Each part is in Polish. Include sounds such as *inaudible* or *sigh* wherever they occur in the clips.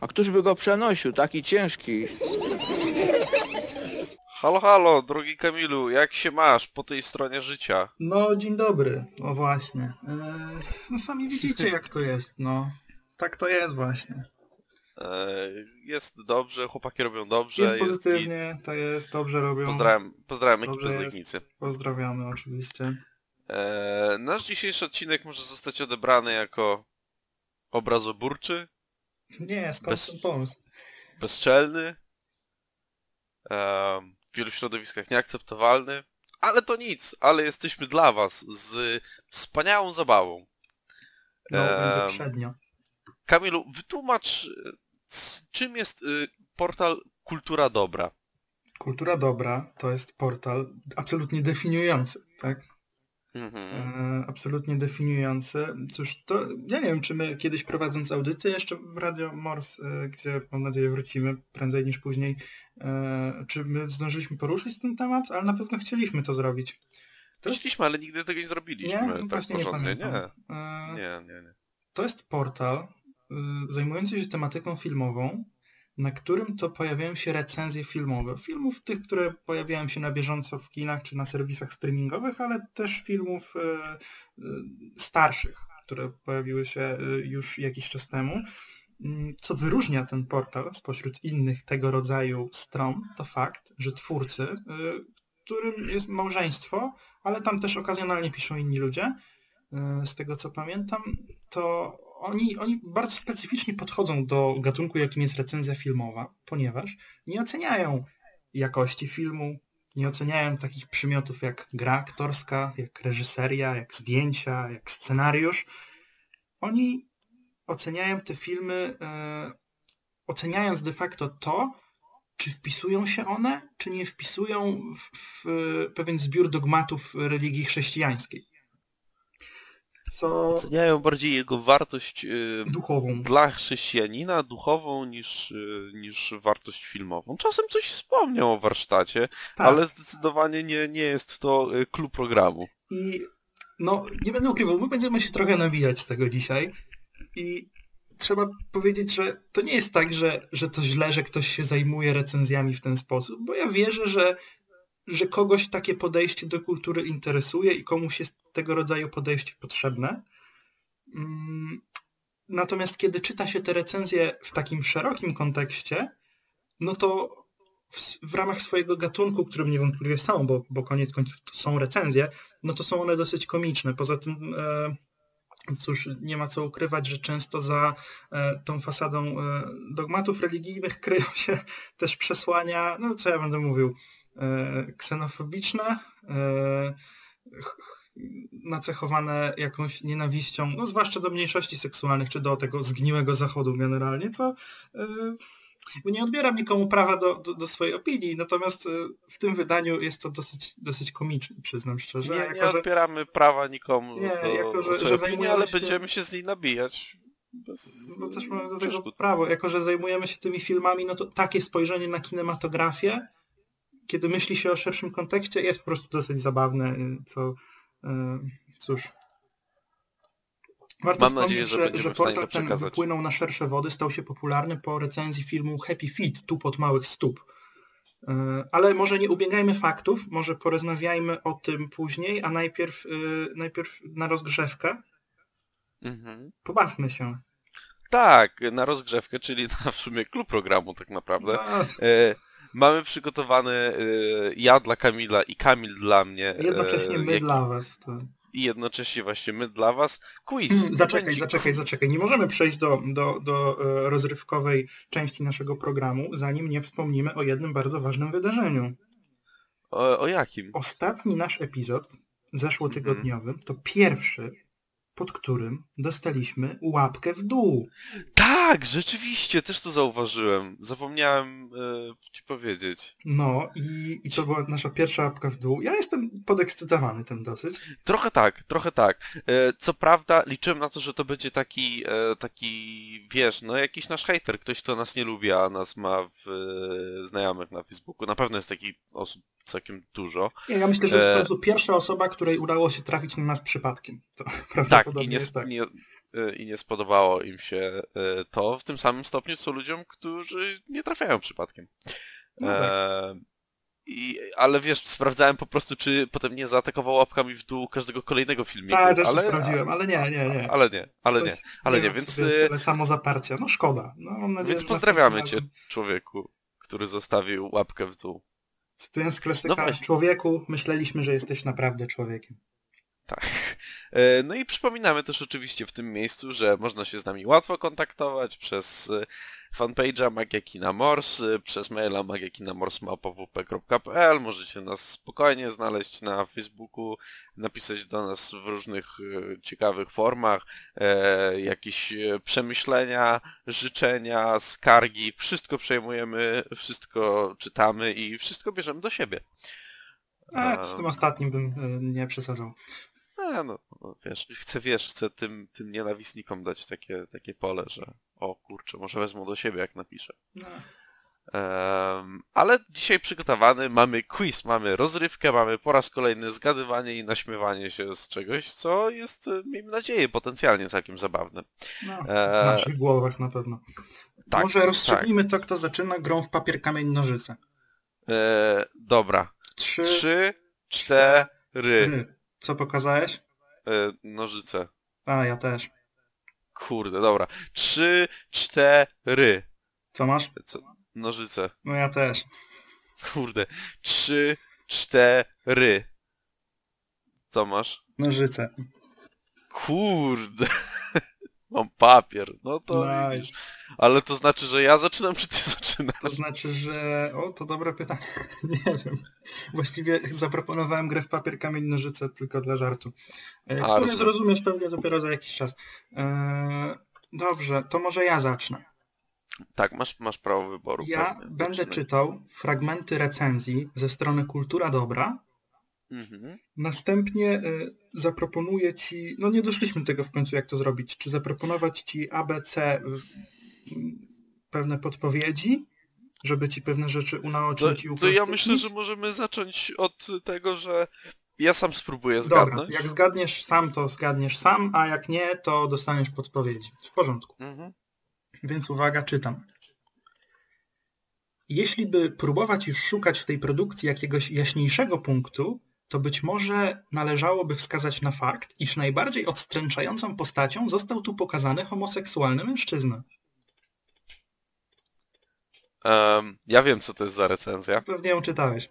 A któż by go przenosił, taki ciężki? Halo, halo, drogi Kamilu, jak się masz po tej stronie życia? No, dzień dobry. O właśnie. Eee, no sami widzicie jak to jest, no. Tak to jest właśnie. E, Jest dobrze, chłopaki robią dobrze, Jest git. pozytywnie, to jest, dobrze robią. Pozdrawiam, pozdrawiam ekipę z. Legnicy. Pozdrawiamy oczywiście. E, Nasz dzisiejszy odcinek może zostać odebrany jako obrazoburczy, Nie, skąd Bez- ten pomysł? bezczelny, e, w wielu środowiskach nieakceptowalny, ale to nic, ale jesteśmy dla was z wspaniałą zabawą. No, Ehm, będzie przednio. Kamilu, wytłumacz, czym jest y, portal Kultura Dobra? Kultura Dobra to jest portal absolutnie definiujący, tak? Mhm. E, absolutnie definiujący. Cóż, to ja nie wiem, czy my kiedyś prowadząc audycję jeszcze w Radio Mors, e, gdzie mam nadzieję wrócimy prędzej niż później, e, czy my zdążyliśmy poruszyć ten temat, ale na pewno chcieliśmy to zrobić. To jest, Chcieliśmy, ale nigdy tego nie zrobiliśmy nie? Tak właśnie nie porządnie. pamiętam. Nie, E, nie, nie, nie. To jest portal zajmujący się tematyką filmową, na którym to pojawiają się recenzje filmowe. Filmów tych, które pojawiają się na bieżąco w kinach czy na serwisach streamingowych, ale też filmów y, y, starszych, które pojawiły się y, już jakiś czas temu. Mm, Co wyróżnia ten portal spośród innych tego rodzaju stron, to fakt, że twórcy, którym jest małżeństwo, ale tam też okazjonalnie piszą inni ludzie, z tego co pamiętam, to oni, oni bardzo specyficznie podchodzą do gatunku, jakim jest recenzja filmowa, ponieważ nie oceniają jakości filmu, nie oceniają takich przymiotów jak gra aktorska, jak reżyseria, jak zdjęcia, jak scenariusz. Oni oceniają te filmy, e, oceniając de facto to, czy wpisują się one, czy nie wpisują w, w pewien zbiór dogmatów religii chrześcijańskiej. Co Oceniają bardziej jego wartość y, duchową. dla chrześcijanina, duchową, niż, y, niż wartość filmową. Czasem coś wspomniał o warsztacie, Tak. ale zdecydowanie nie, nie jest to y, klub programu. I no, nie będę ukrywał, my będziemy się trochę nabijać z tego dzisiaj. I trzeba powiedzieć, że to nie jest tak, że, że to źle, że ktoś się zajmuje recenzjami w ten sposób, bo ja wierzę, że, że kogoś takie podejście do kultury interesuje i komuś jest tego rodzaju podejście potrzebne. Mm, Natomiast kiedy czyta się te recenzje w takim szerokim kontekście, no to w, w ramach swojego gatunku, którym niewątpliwie są, bo, bo koniec końców to są recenzje, no to są one dosyć komiczne. Poza tym, e, cóż, nie ma co ukrywać, że często za e, tą fasadą e, dogmatów religijnych *laughs* kryją się też przesłania, no co ja będę mówił, ksenofobiczne, e, ch- nacechowane jakąś nienawiścią, no zwłaszcza do mniejszości seksualnych, czy do tego zgniłego zachodu generalnie, co e, nie odbieram nikomu prawa do, do, do swojej opinii, natomiast e, w tym wydaniu jest to dosyć, dosyć komiczne, przyznam szczerze. Nie, jako, nie że- odbieramy prawa nikomu Nie, do, jako, że- do że swojej opinii, zajmujemy ale się- będziemy się z niej nabijać. Bez bo też mamy do tego przeszkód. prawo. Jako, że zajmujemy się tymi filmami, no to takie spojrzenie na kinematografię, kiedy myśli się o szerszym kontekście, jest po prostu dosyć zabawne, y, co y, cóż. Warto Mam wspomnieć, nadzieję, że że stanie portal ten wypłynął na szersze wody, stał się popularny po recenzji filmu Happy Feet, tu pod małych stóp. Y, Ale może nie ubiegajmy faktów, może porozmawiajmy o tym później, a najpierw, najpierw na rozgrzewkę. Mhm. Pobawmy się. Tak, na rozgrzewkę, czyli na w sumie klub programu tak naprawdę. No, E, mamy przygotowane e, ja dla Kamila i Kamil dla mnie. e, Jednocześnie my jak- dla was. To... I jednocześnie właśnie my dla was. Quiz. Hmm, zaczekaj, Będzie zaczekaj, zaczekaj. Nie możemy przejść do, do, do e, rozrywkowej części naszego programu, zanim nie wspomnimy o jednym bardzo ważnym wydarzeniu. O, o jakim? Ostatni nasz epizod, zeszłotygodniowy, Mhm. to pierwszy, pod którym dostaliśmy łapkę w dół. Tak, rzeczywiście, też to zauważyłem. Zapomniałem e, ci powiedzieć. No i, i to była nasza pierwsza łapka w dół. Ja jestem podekscytowany tym dosyć. Trochę tak, trochę tak. E, Co prawda liczyłem na to, że to będzie taki, e, taki, wiesz, no jakiś nasz hater, ktoś, kto nas nie lubi, a nas ma w e, znajomych na Facebooku. Na pewno jest takich osób całkiem dużo. Nie, ja myślę, że jest E. to po prostu pierwsza osoba, której udało się trafić na nas przypadkiem. To *laughs* Tak, prawdopodobnie i nie, tak. nie, e, i nie spodobało im się e, to w tym samym stopniu, co ludziom, którzy nie trafiają przypadkiem. No tak. E, i, ale wiesz, sprawdzałem po prostu, czy potem nie zaatakował łapkami w dół każdego kolejnego filmiku. Tak, też ale, sprawdziłem, ale nie, nie, nie. Ale nie, ale nie, Ktoś ale nie, ma w więc, sobie e, Tyle samozaparcia. No szkoda. No, nadzieję, więc pozdrawiamy cię, razem- człowieku, który zostawił łapkę w dół. Cytując klasyka, No człowieku, myśleliśmy, że jesteś naprawdę człowiekiem. Tak. E, No i przypominamy też oczywiście w tym miejscu, że można się z nami łatwo kontaktować przez e, fanpage'a Magiakina Morse, przez maila magiakinamors.pwp.pl Możecie nas spokojnie znaleźć na Facebooku, napisać do nas w różnych e, ciekawych formach, jakieś przemyślenia, życzenia, skargi, wszystko przejmujemy, wszystko czytamy i wszystko bierzemy do siebie. A, z tym ostatnim bym nie przesadzał. A, no, no wiesz, chcę, wiesz, chcę tym, tym nienawistnikom dać takie, takie pole, że o kurczę, może wezmą do siebie jak napiszę. No. Em, ale dzisiaj przygotowany mamy quiz, mamy rozrywkę, mamy po raz kolejny zgadywanie i naśmiewanie się z czegoś, co jest, e, miejmy nadzieję, potencjalnie całkiem zabawne. No, w Eee, naszych głowach na pewno. tak, Może rozstrzygnijmy to, kto zaczyna grą w papier, kamień, nożyce. E, dobra, Trzy, trzy, cztery, ry. Co pokazałeś? e, nożyce. A, ja też. Kurde, dobra. Trzy, cztery. Co masz? Co? Nożyce. No ja też. Kurde. Trzy, cztery. Co masz? Nożyce. Kurde. *laughs* Mam papier. No to Nice. widzisz. Ale to znaczy, że ja zaczynam, czy ty zaczynasz? To znaczy, że... O, to dobre pytanie. *laughs* Nie wiem. Właściwie zaproponowałem grę w papier, kamień, nożyce tylko dla żartu. E, A, Który zrozumiesz pewnie dopiero za jakiś czas. Eee, dobrze, to może ja zacznę. Tak, masz, masz prawo wyboru. Ja pewnie. będę Zaczynaj. czytał fragmenty recenzji ze strony Kultura Dobra. Mhm. Następnie y, zaproponuję Ci, no nie doszliśmy do tego w końcu jak to zrobić, czy zaproponować Ci ABC pewne podpowiedzi, żeby Ci pewne rzeczy To, unaocznić i to uprościć? ja myślę, że możemy zacząć od tego, że ja sam spróbuję Dobra, zgadnąć. jak zgadniesz sam, to zgadniesz sam, a jak nie, to dostaniesz podpowiedzi. W porządku. Mhm. Więc uwaga, czytam. Jeśli by próbować już szukać w tej produkcji jakiegoś jaśniejszego punktu, to być może należałoby wskazać na fakt, iż najbardziej odstręczającą postacią został tu pokazany homoseksualny mężczyzna. Em, ja wiem, co to jest za recenzja. Pewnie ją czytałeś.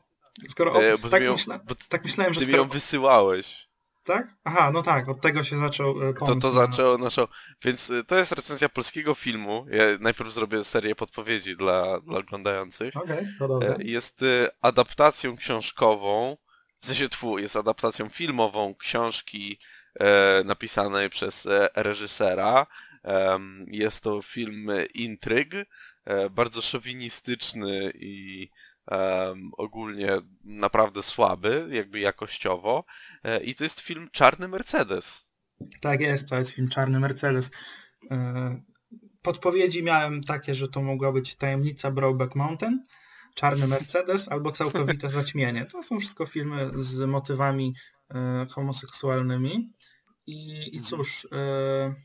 Skoro o, E, tak, mi ją, myśla, tak myślałem, że ty mi skoro... ją wysyłałeś. Tak? Aha, no tak, od tego się zaczął e, To, pomysł to na- zaczęło naszą... Więc y, to jest recenzja polskiego filmu. Ja najpierw zrobię serię podpowiedzi dla, dla oglądających. Okej, to dobra. E, Jest adaptacją książkową, w sensie tfu, jest adaptacją filmową książki e, napisanej przez e, reżysera. Jest to film e, Intryg, e, bardzo szowinistyczny i em, ogólnie naprawdę słaby, jakby jakościowo. E, I to jest film Czarny Mercedes. Tak jest, to jest film Czarny Mercedes. E, Podpowiedzi miałem takie, że to mogła być tajemnica Brokeback Mountain, Czarny Mercedes albo całkowite *laughs* zaćmienie. To są wszystko filmy z motywami e, homoseksualnymi. I, i cóż, e,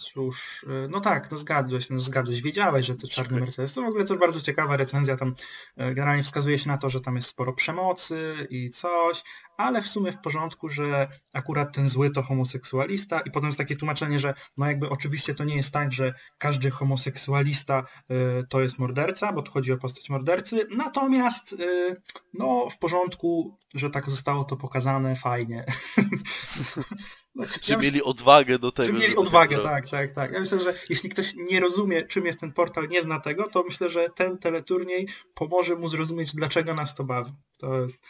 cóż, e, no tak, no zgadłeś, no zgadłeś, wiedziałeś, że to Czarny Dziękuję. Mercedes. To w ogóle to bardzo ciekawa recenzja, tam e, generalnie wskazuje się na to, że tam jest sporo przemocy i coś, ale w sumie w porządku, że akurat ten zły to homoseksualista i potem jest takie tłumaczenie, że no jakby oczywiście to nie jest tak, że każdy homoseksualista y, to jest morderca, bo tu chodzi o postać mordercy, natomiast y, no w porządku, że tak zostało to pokazane, fajnie. *laughs* No, Że ja myślę, mieli odwagę do tego. że mieli odwagę, to tak, tak, tak. Ja myślę, że jeśli ktoś nie rozumie, czym jest ten portal, nie zna tego, to myślę, że ten teleturniej pomoże mu zrozumieć, dlaczego nas to bawi. To jest...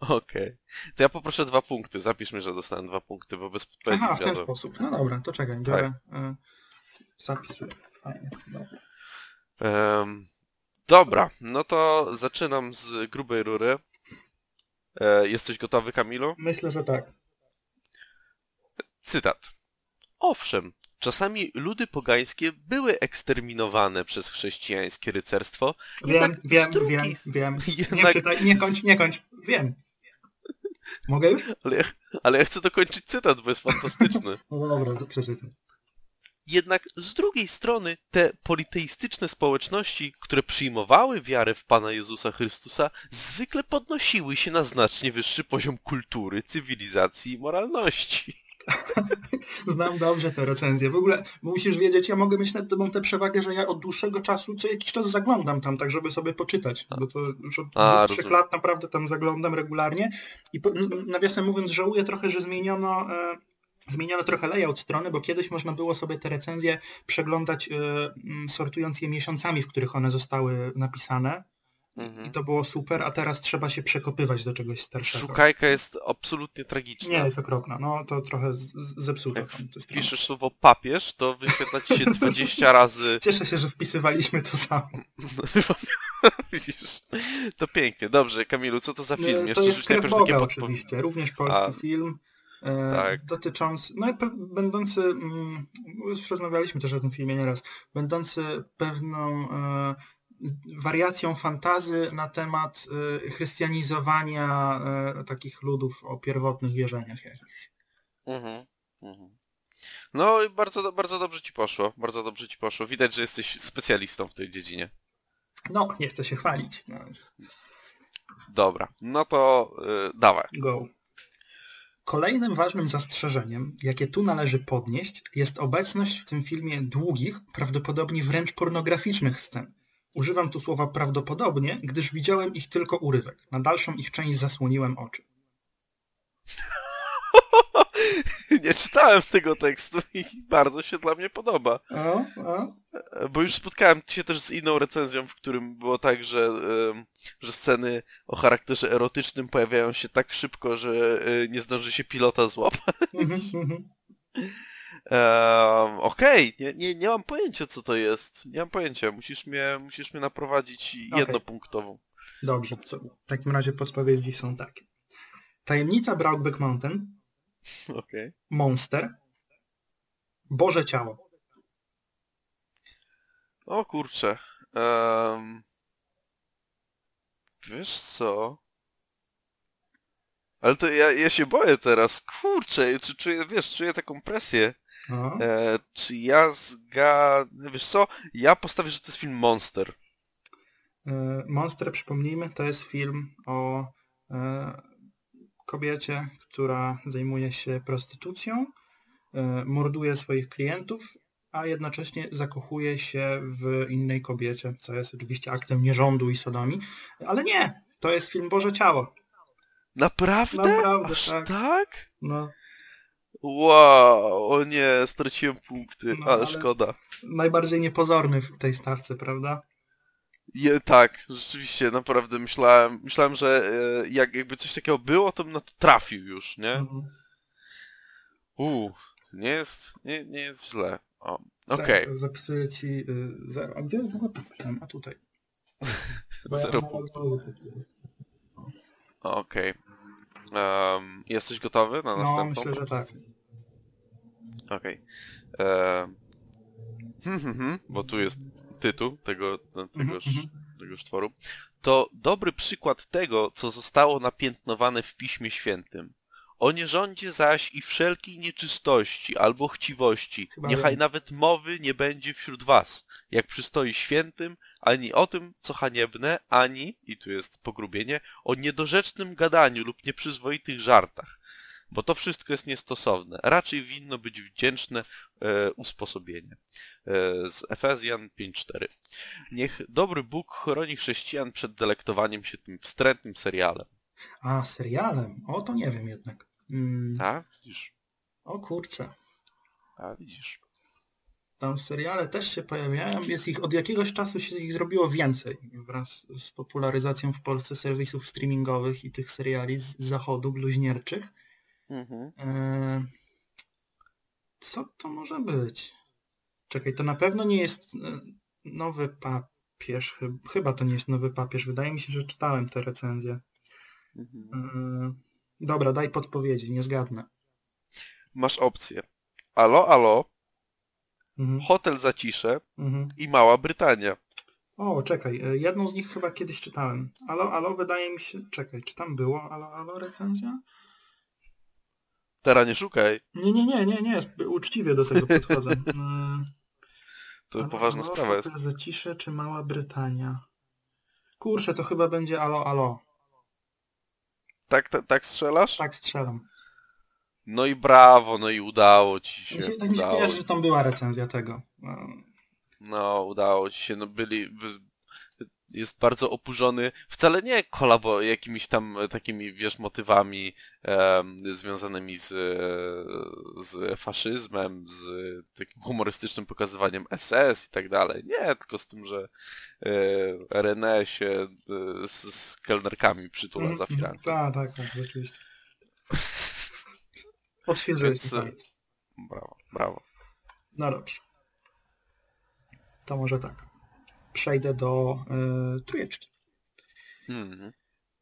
Okej. To ja poproszę dwa punkty. Zapisz mi, że dostałem dwa punkty, bo bez podpowiedzi Aha, w ten zjadłem. sposób. No dobra, to czekaj, biorę, y, zapisuję. Fajnie. Dobra. Em, dobra, no to zaczynam z grubej rury. E, jesteś gotowy, Kamilu? Myślę, że tak. Cytat. Owszem, czasami ludy pogańskie były eksterminowane przez chrześcijańskie rycerstwo, Wiem, wiem, drugiej wiem, wiem. *laughs* Nie jednak czytaj, nie kończ, nie kończ. Wiem. Mogę już? Ale, ja- ale ja chcę dokończyć cytat, bo jest fantastyczny. *laughs* No dobra, to przeczytam. Jednak z drugiej strony te politeistyczne społeczności, które przyjmowały wiarę w Pana Jezusa Chrystusa, zwykle podnosiły się na znacznie wyższy poziom kultury, cywilizacji i moralności. *laughs* Znam dobrze te recenzje. W ogóle musisz wiedzieć, ja mogę mieć nad tobą tę przewagę, że ja od dłuższego czasu co jakiś czas zaglądam tam, tak żeby sobie poczytać. Bo to już od A, dwóch, trzech rozumiem. lat naprawdę tam zaglądam regularnie. I po, nawiasem mówiąc, żałuję trochę, że zmieniono. E, Zmieniono trochę layout strony, bo kiedyś można było sobie te recenzje przeglądać e, sortując je miesiącami, w których one zostały napisane. I Mhm. to było super, a teraz trzeba się przekopywać do czegoś starszego. Szukajka jest absolutnie tragiczna. Nie, jest okropna. No to trochę zepsuto. Jak tam. Piszesz słowo papież, to wyświetla ci się *laughs* 20 razy Cieszę się, że wpisywaliśmy to samo. *laughs* Widzisz? To pięknie. Dobrze, Kamilu, co to za film? Jeszcze to jest rzuć Krew najpierw takie oczywiście, również polski A, film. E, tak. Dotyczący, no i będący, mm, już rozmawialiśmy też o tym filmie nieraz, będący pewną e, wariacją fantazy na temat e, chrystianizowania e, takich ludów o pierwotnych wierzeniach jakichś. Mhm. Mhm. No i bardzo, bardzo dobrze ci poszło. Bardzo dobrze ci poszło. Widać, że jesteś specjalistą w tej dziedzinie. No, nie chcę się chwalić. No, Dobra, no to yy, dawaj. Go. Kolejnym ważnym zastrzeżeniem, jakie tu należy podnieść, jest obecność w tym filmie długich, prawdopodobnie wręcz pornograficznych scen. Używam tu słowa prawdopodobnie, gdyż widziałem ich tylko urywek. Na dalszą ich część zasłoniłem oczy. *laughs* Nie czytałem tego tekstu i bardzo się dla mnie podoba. O. E, Bo już spotkałem się też z inną recenzją, w którym było tak, że, że sceny o charakterze erotycznym pojawiają się tak szybko, że e, nie zdąży się pilota złapać. Ehm, Okej, nie, nie, nie mam pojęcia co to jest. Nie mam pojęcia. Musisz mnie, musisz mnie naprowadzić jednopunktową. Dobrze, co? w takim razie podpowiedzi są takie. Tajemnica Brokeback Mountain, Okej. Monster, Boże Ciało. O kurczę. Em, wiesz co? Ale to ja, ja się boję teraz. Kurczę, czy czuję, wiesz, czuję taką presję. O. E, czy ja zga... Wiesz co? Ja postawię, że to jest film Monster. E, Monster, przypomnijmy, to jest film o e, kobiecie, która zajmuje się prostytucją, e, morduje swoich klientów, a jednocześnie zakochuje się w innej kobiecie, co jest oczywiście aktem nierządu i sodomii. Ale nie! To jest film Boże Ciało. Naprawdę? Naprawdę, Aż tak. tak? No, Wow, o nie, straciłem punkty, No, ale ale- szkoda. najbardziej niepozorny w tej stawce, prawda? Je, tak, rzeczywiście, naprawdę myślałem, myślałem, że e, jak, jakby coś takiego było, to bym na to trafił już, nie? Mhm. Uuu, nie jest, nie, nie jest źle. Tak, okej, to zapisuję ci y, zero. A gdzie długopis pisałem? A tutaj. *laughs* Zero punktów. okej. Em, jesteś gotowy na No, następną? myślę, że tak. Okej. Em, hmm, hmm, hmm, bo tu jest tytuł tego, tegoż, mhm. tegoż tworu. To dobry przykład tego, co zostało napiętnowane w Piśmie Świętym. O nierządzie zaś i wszelkiej nieczystości albo chciwości, niechaj nawet mowy nie będzie wśród was, jak przystoi świętym, ani o tym, co haniebne, ani, i tu jest pogrubienie, o niedorzecznym gadaniu lub nieprzyzwoitych żartach, bo to wszystko jest niestosowne. Raczej winno być wdzięczne e, usposobienie. E, z Efezjan 5.4. Niech dobry Bóg chroni chrześcijan przed delektowaniem się tym wstrętnym serialem. A, serialem? O, to nie wiem jednak. Mm, A, widzisz? o kurczę. A, widzisz. Tam seriale też się pojawiają. Jest ich od jakiegoś czasu się ich zrobiło więcej. Wraz z popularyzacją w Polsce serwisów streamingowych i tych seriali z zachodu bluźnierczych. Mhm. Eee, co to może być? Czekaj, to na pewno nie jest e, nowy papież. Chyb- Chyba to nie jest nowy papież. Wydaje mi się, że czytałem te recenzje. Mhm. Eee, dobra, daj podpowiedzi, nie zgadnę. Masz opcję. Alo, alo, Mhm, Hotel Zacisze mhm. i Mała Brytania. O, czekaj, e, jedną z nich chyba kiedyś czytałem. Alo, alo, wydaje mi się... Czekaj, czy tam było alo, alo recenzja? Teraz nie szukaj. Nie, nie, nie, nie, nie, uczciwie do tego podchodzę. Yy, *laughs* To poważna sprawa jest. Zacisze czy Mała Brytania? Kurczę, to chyba będzie alo, alo. Tak, tak, tak strzelasz? Tak strzelam. No i brawo, no i udało ci się. Tak mi się kojarzy, że tam była recenzja tego. No, No, udało ci się, no byli... by- Jest bardzo oburzony, wcale nie kolabo jakimiś tam e, takimi, wiesz, motywami em, związanymi z, e, z faszyzmem, z takim humorystycznym pokazywaniem SS i tak dalej. Nie, tylko z tym, że e, RNE się e, z, z kelnerkami przytula za firanką. Tak, tak, tak, rzeczywiście. Odświeżyłeś Więc, pamięć. Brawo, brawo. No dobrze. To może tak. Przejdę do y, trójeczki. Mhm.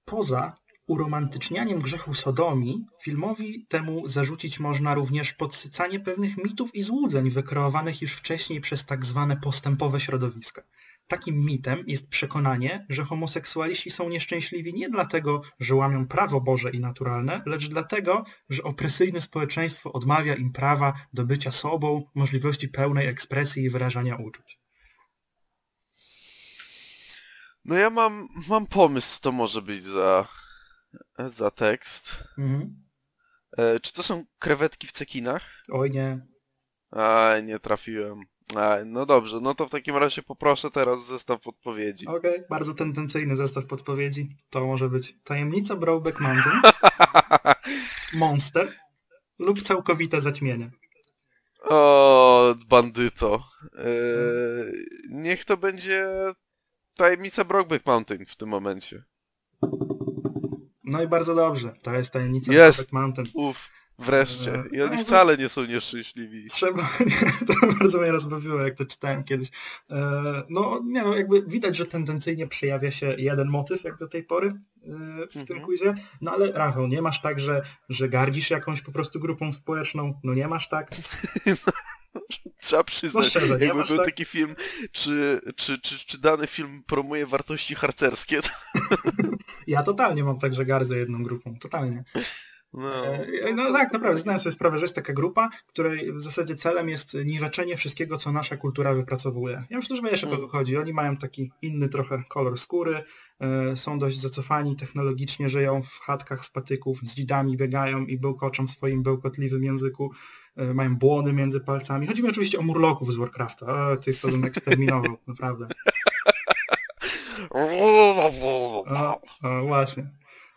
Poza uromantycznianiem grzechu sodomii, filmowi temu zarzucić można również podsycanie pewnych mitów i złudzeń wykreowanych już wcześniej przez tak zwane postępowe środowiska. Takim mitem jest przekonanie, że homoseksualiści są nieszczęśliwi nie dlatego, że łamią prawo Boże i naturalne, lecz dlatego, że opresyjne społeczeństwo odmawia im prawa do bycia sobą, możliwości pełnej ekspresji i wyrażania uczuć. No ja mam, mam pomysł, co to może być za, za tekst. Mhm. E, czy to są krewetki w cekinach? Oj nie. A, nie trafiłem. A, no dobrze, no to w takim razie poproszę teraz zestaw odpowiedzi. Okej, bardzo tendencyjny zestaw podpowiedzi. To może być Tajemnica Brokeback Mountain, *laughs* Monster lub Całkowite Zaćmienie. o, bandyto. E, niech to będzie tajemnica Brokeback Mountain w tym momencie. No i bardzo dobrze. To jest Tajemnica Jest. Brokeback Mountain. Uf, wreszcie. E, I oni no, wcale nie są nieszczęśliwi. Trzeba, *laughs* to bardzo mnie rozbawiło, jak to czytałem kiedyś. E, No, nie no, jakby widać, że tendencyjnie przejawia się jeden motyw, jak do tej pory e, w tym Mhm. quizie. No ale Rafał, nie masz tak, że, że gardzisz jakąś po prostu grupą społeczną? No nie masz tak? *laughs* *laughs* Trzeba przyznać, No szczerze, jakby był tak? taki film, czy, czy, czy, czy dany film promuje wartości harcerskie. Ja totalnie mam tak, że gardzę jedną grupą. Totalnie. No. E, No tak, naprawdę zdaję sobie sprawę, że jest taka grupa, której w zasadzie celem jest niweczenie wszystkiego, co nasza kultura wypracowuje. Ja myślę, że wiesz o kogo Mm. chodzi. Oni mają taki inny trochę kolor skóry, e, są dość zacofani technologicznie, żyją w chatkach z patyków, z dzidami biegają i bełkoczą w swoim bełkotliwym języku, mają błony między palcami. Chodzi mi oczywiście o murloków z Warcrafta. O, tych to bym eksterminował, *laughs* naprawdę. O, o, właśnie.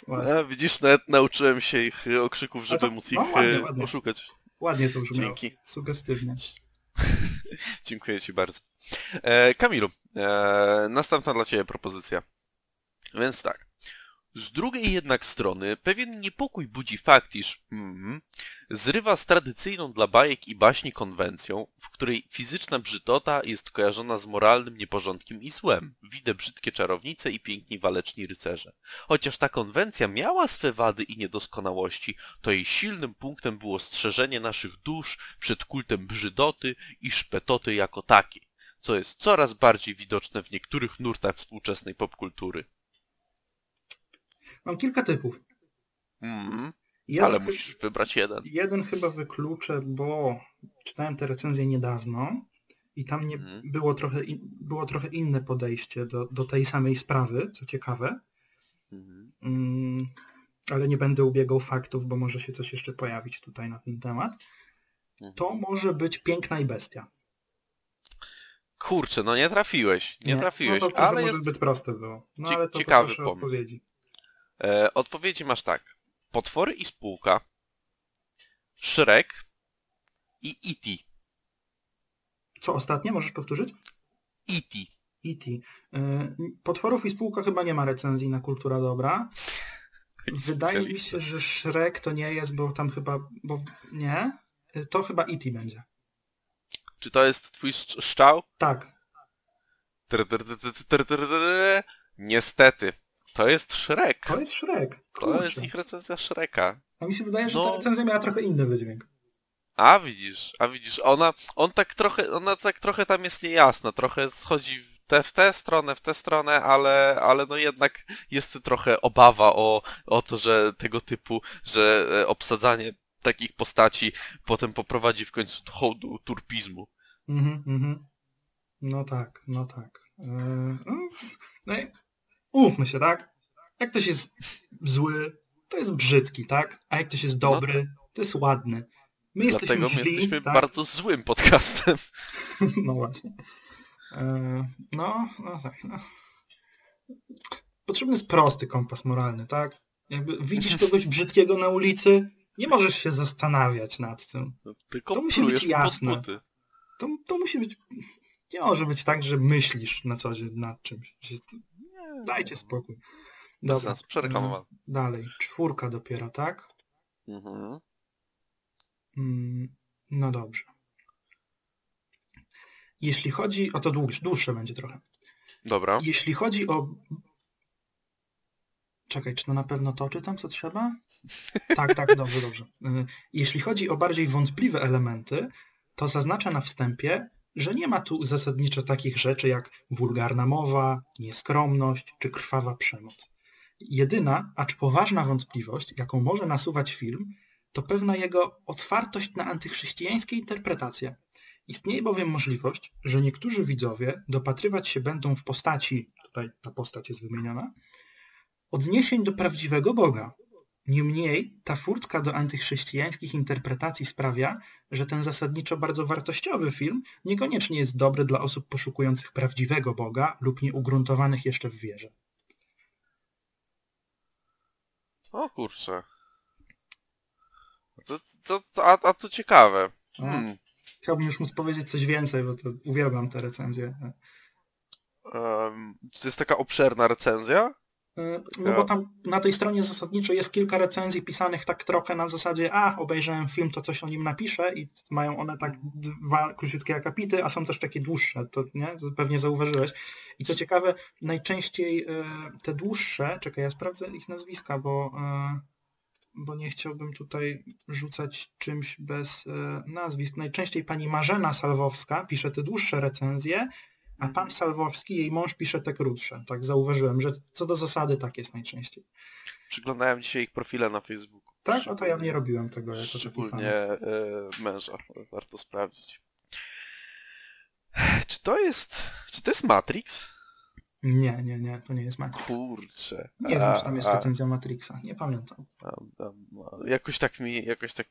właśnie. A, widzisz, nawet nauczyłem się ich e, okrzyków, żeby to- móc no, ich ładnie, e, ładnie. oszukać. Ładnie to brzmiało. Dzięki. Sugestywnie. *laughs* Dziękuję Ci bardzo. E, Kamilu, e, następna dla Ciebie propozycja. Więc tak. Z drugiej jednak strony pewien niepokój budzi fakt, iż mm, zrywa z tradycyjną dla bajek i baśni konwencją, w której fizyczna brzydota jest kojarzona z moralnym nieporządkiem i złem. Widzę brzydkie czarownice i piękni waleczni rycerze. Chociaż ta konwencja miała swe wady i niedoskonałości, to jej silnym punktem było strzeżenie naszych dusz przed kultem brzydoty i szpetoty jako takiej, co jest coraz bardziej widoczne w niektórych nurtach współczesnej popkultury. Mam kilka typów. Mm, Jeden, ale musisz wybrać jeden. jeden chyba wykluczę, bo czytałem tę recenzję niedawno i tam nie Mhm. było, trochę in, było trochę inne podejście do, do tej samej sprawy, co ciekawe. Mhm. Mm, ale nie będę ubiegał faktów, bo może się coś jeszcze pojawić tutaj na ten temat. Mhm. To może być Piękna i Bestia. Kurczę, no nie trafiłeś, nie, trafiłeś, no to ale jest... zbyt proste było. No ale to ciekawy pomysł. odpowiedzi. E, odpowiedzi masz tak. Potwory i spółka, Shrek i E.T. Co ostatnie? Możesz powtórzyć? E.T. E.T. Y, Potworów i spółka chyba nie ma recenzji na Kultura Dobra. Wydaje mi się, że Shrek to nie jest, bo tam chyba, bo nie, to chyba E.T. będzie. Czy to jest twój szcz- szczał? Tak. Niestety, to jest Shrek. To jest Shrek. To Kurczę. jest ich recenzja Shreka. A mi się wydaje, że No. ta recenzja miała trochę inny wydźwięk. A widzisz, a widzisz, ona, on tak trochę, ona tak trochę tam jest niejasna, trochę schodzi w tę, w tę stronę, w tę stronę, ale, ale no jednak jest trochę obawa o, o to, że tego typu, że e, obsadzanie takich postaci potem poprowadzi w końcu do hołdu turpizmu. Mhm, mhm. No tak, no tak. Eee, no, no i umówmy się, tak? Jak ktoś jest zły, to jest brzydki, tak? A jak ktoś jest dobry, to jest ładny. My jesteśmy Dlatego my źli, jesteśmy tak? bardzo złym podcastem. *laughs* No właśnie. Eee, no, no tak. No. Potrzebny jest prosty kompas moralny, tak? Jakby widzisz *laughs* kogoś brzydkiego na ulicy, nie możesz się zastanawiać nad tym. Tylko To musi być jasne. To, to musi być... Nie może być tak, że myślisz na co dzień nad czymś. Dajcie spokój. Bez Dobra. sensu, przereklamowany. e, Dalej. Czwórka dopiero, tak? Mhm. Mm, No dobrze. Jeśli chodzi o to dłuższe, dłuższe będzie trochę. Dobra. Jeśli chodzi o. Czekaj, czy to na pewno to czytam, co trzeba? *laughs* Tak, tak, dobrze, dobrze. Y, Jeśli chodzi o bardziej wątpliwe elementy, to zaznaczę na wstępie, że nie ma tu zasadniczo takich rzeczy jak wulgarna mowa, nieskromność czy krwawa przemoc. Jedyna, acz poważna wątpliwość, jaką może nasuwać film, to pewna jego otwartość na antychrześcijańskie interpretacje. Istnieje bowiem możliwość, że niektórzy widzowie dopatrywać się będą w postaci, tutaj ta postać jest wymieniona, odniesień do prawdziwego Boga. Niemniej ta furtka do antychrześcijańskich interpretacji sprawia, że ten zasadniczo bardzo wartościowy film niekoniecznie jest dobry dla osób poszukujących prawdziwego Boga lub nieugruntowanych jeszcze w wierze. O kurczę. To, to, to, a, a to ciekawe. Hmm. Chciałbym już móc powiedzieć coś więcej, bo to uwielbiam te recenzje. Em, czy to jest taka obszerna recenzja? E, No bo tam na tej stronie zasadniczo jest kilka recenzji pisanych tak trochę na zasadzie a, obejrzałem film, to coś o nim napiszę i mają one tak dwa króciutkie akapity, a są też takie dłuższe, to nie? To pewnie zauważyłeś. I co ciekawe, najczęściej e, te dłuższe, czekaj, ja sprawdzę ich nazwiska, bo, e, bo nie chciałbym tutaj rzucać czymś bez nazwisk. Najczęściej pani Marzena Salwowska pisze te dłuższe recenzje, a pan Salwowski, jej mąż pisze te krótsze. Tak zauważyłem, że co do zasady tak jest najczęściej. Przyglądałem dzisiaj ich profile na Facebooku. Tak? O to ja nie robiłem tego jako Szczególnie e, męża. Warto sprawdzić. Czy to jest... Czy to jest Matrix? Nie, nie, nie, to nie jest Matrix. Kurczę. Nie wiem, czy tam jest A, a, recenzja Matrixa. Nie pamiętam. a, a, a, Jakoś tak mi... Jakoś tak...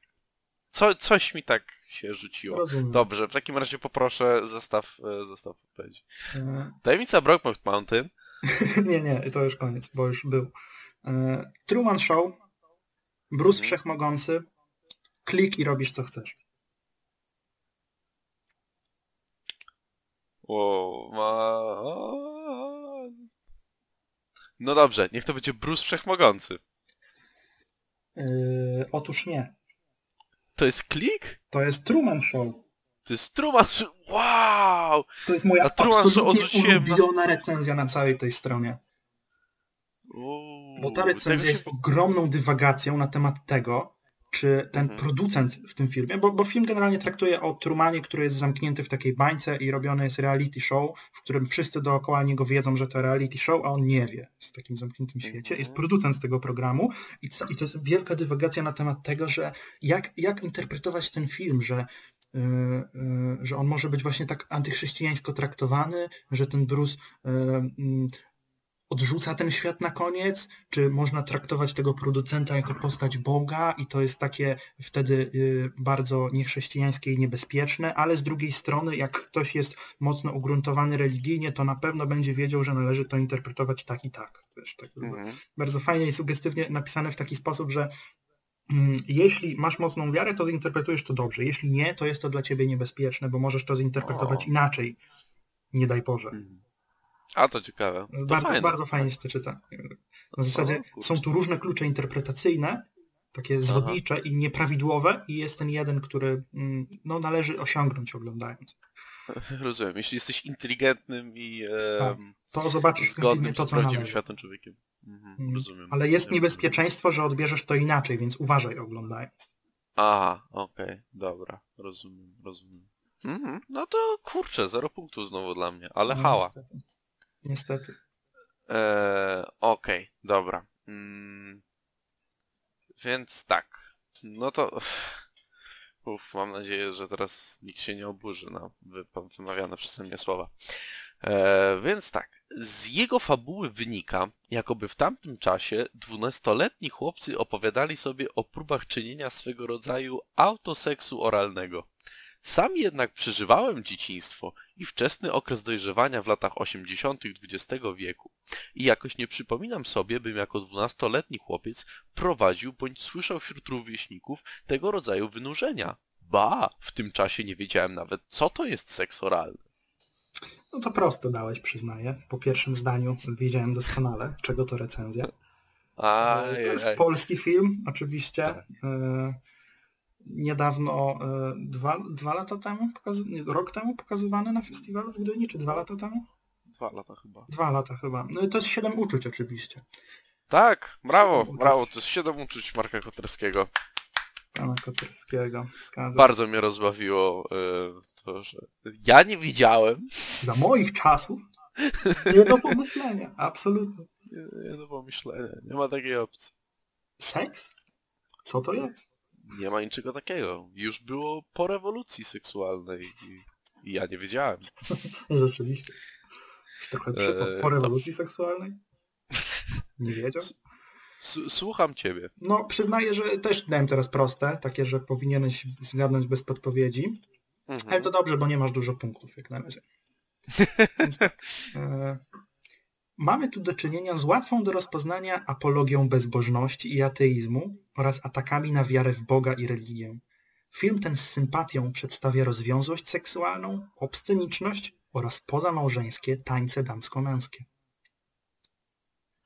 Co, coś mi tak się rzuciło. Rozumiem. Dobrze, w takim razie poproszę zestaw, e, zestaw odpowiedzi. E, Tajemnica Brokeback Mountain. *laughs* nie, nie, to już koniec, bo już był. E, Truman Show, Bruce Mhm. Wszechmogący, klik i robisz co chcesz. O, ma... No dobrze, niech to będzie Bruce Wszechmogący. E, otóż nie. To jest klik? To jest Truman Show. To jest Truman Show. Wow! To jest moja A Truman Show odrzuciłem na- ulubiona recenzja na całej tej stronie. Uuu, Bo ta recenzja jest ogromną dywagacją na temat tego, czy ten Mhm. producent w tym filmie, bo, bo film generalnie traktuje o Trumanie, który jest zamknięty w takiej bańce i robione jest reality show, w którym wszyscy dookoła niego wiedzą, że to reality show, a on nie wie w takim zamkniętym świecie. Mhm. Jest producent tego programu i, i to jest wielka dywagacja na temat tego, że jak, jak interpretować ten film, że yy, yy, że on może być właśnie tak antychrześcijańsko traktowany, że ten Bruce yy, mm, odrzuca ten świat na koniec, czy można traktować tego producenta jako postać Boga i to jest takie wtedy y, bardzo niechrześcijańskie i niebezpieczne, ale z drugiej strony jak ktoś jest mocno ugruntowany religijnie, to na pewno będzie wiedział, że należy to interpretować tak i tak. Wiesz, tak Mhm. Bardzo fajnie i sugestywnie napisane w taki sposób, że mm, jeśli masz mocną wiarę, to zinterpretujesz to dobrze. Jeśli nie, to jest to dla ciebie niebezpieczne, bo możesz to zinterpretować O. inaczej. Nie daj Boże. Mhm. A to ciekawe. To Bardzo, fajne. bardzo fajnie się to czyta. Na zasadzie O, są tu różne klucze interpretacyjne, takie zwodnicze i nieprawidłowe i jest ten jeden, który mm, no, należy osiągnąć oglądając. *laughs* Rozumiem. Jeśli jesteś inteligentnym i Tak. To zobaczysz zgodnym to, z co prawdziwym należy. światem człowiekiem. Mhm. Mm. Rozumiem. Ale jest niebezpieczeństwo, że odbierzesz to inaczej, więc uważaj oglądając. Aha, okej, dobra. Rozumiem, rozumiem. Mhm. No to kurczę, zero punktów znowu dla mnie, ale No, hała. Niestety. Niestety. Eee, Okej, dobra. Mm, więc tak. No to... Uf, mam nadzieję, że teraz nikt się nie oburzy na wy- wymawiane przeze mnie słowa. E, więc tak, z jego fabuły wynika, jakoby w tamtym czasie dwunastoletni chłopcy opowiadali sobie o próbach czynienia swego rodzaju autoseksu oralnego. Sam jednak przeżywałem dzieciństwo i wczesny okres dojrzewania w latach 80. XX wieku i jakoś nie przypominam sobie, bym jako dwunastoletni chłopiec prowadził bądź słyszał wśród rówieśników tego rodzaju wynurzenia. Ba, w tym czasie nie wiedziałem nawet, co to jest seks oralny. No to prosto dałeś, przyznaję. Po pierwszym zdaniu wiedziałem doskonale, czego to recenzja. Aj, to jest aj. polski film, oczywiście. E, Niedawno, e, dwa, dwa lata temu, nie, rok temu pokazywany na festiwalu w Gdyni, czy dwa lata temu? Dwa lata chyba. Dwa lata chyba. No i to jest siedem uczuć oczywiście. Tak, brawo, brawo, to jest siedem uczuć Marka Koterskiego. Pana Koterskiego. Bardzo mnie rozbawiło e, to, że ja nie widziałem. Za moich czasów nie do pomyślenia. *laughs* Absolutnie. Nie, nie do pomyślenia, nie ma takiej opcji. Seks? Co to jest? Nie ma niczego takiego. Już było po rewolucji seksualnej i, i ja nie wiedziałem. Rzeczywiście. Już Trochę przy, Eee, po rewolucji seksualnej? Nie wiedział? Słucham ciebie. No, przyznaję, że też dałem teraz proste, takie, że powinieneś zgadnąć bez podpowiedzi, Mhm. ale to dobrze, bo nie masz dużo punktów jak na razie. *laughs* Więc tak, e, mamy tu do czynienia z łatwą do rozpoznania apologią bezbożności i ateizmu oraz atakami na wiarę w Boga i religię. Film ten z sympatią przedstawia rozwiązłość seksualną, obsceniczność oraz pozamałżeńskie tańce damsko-męskie.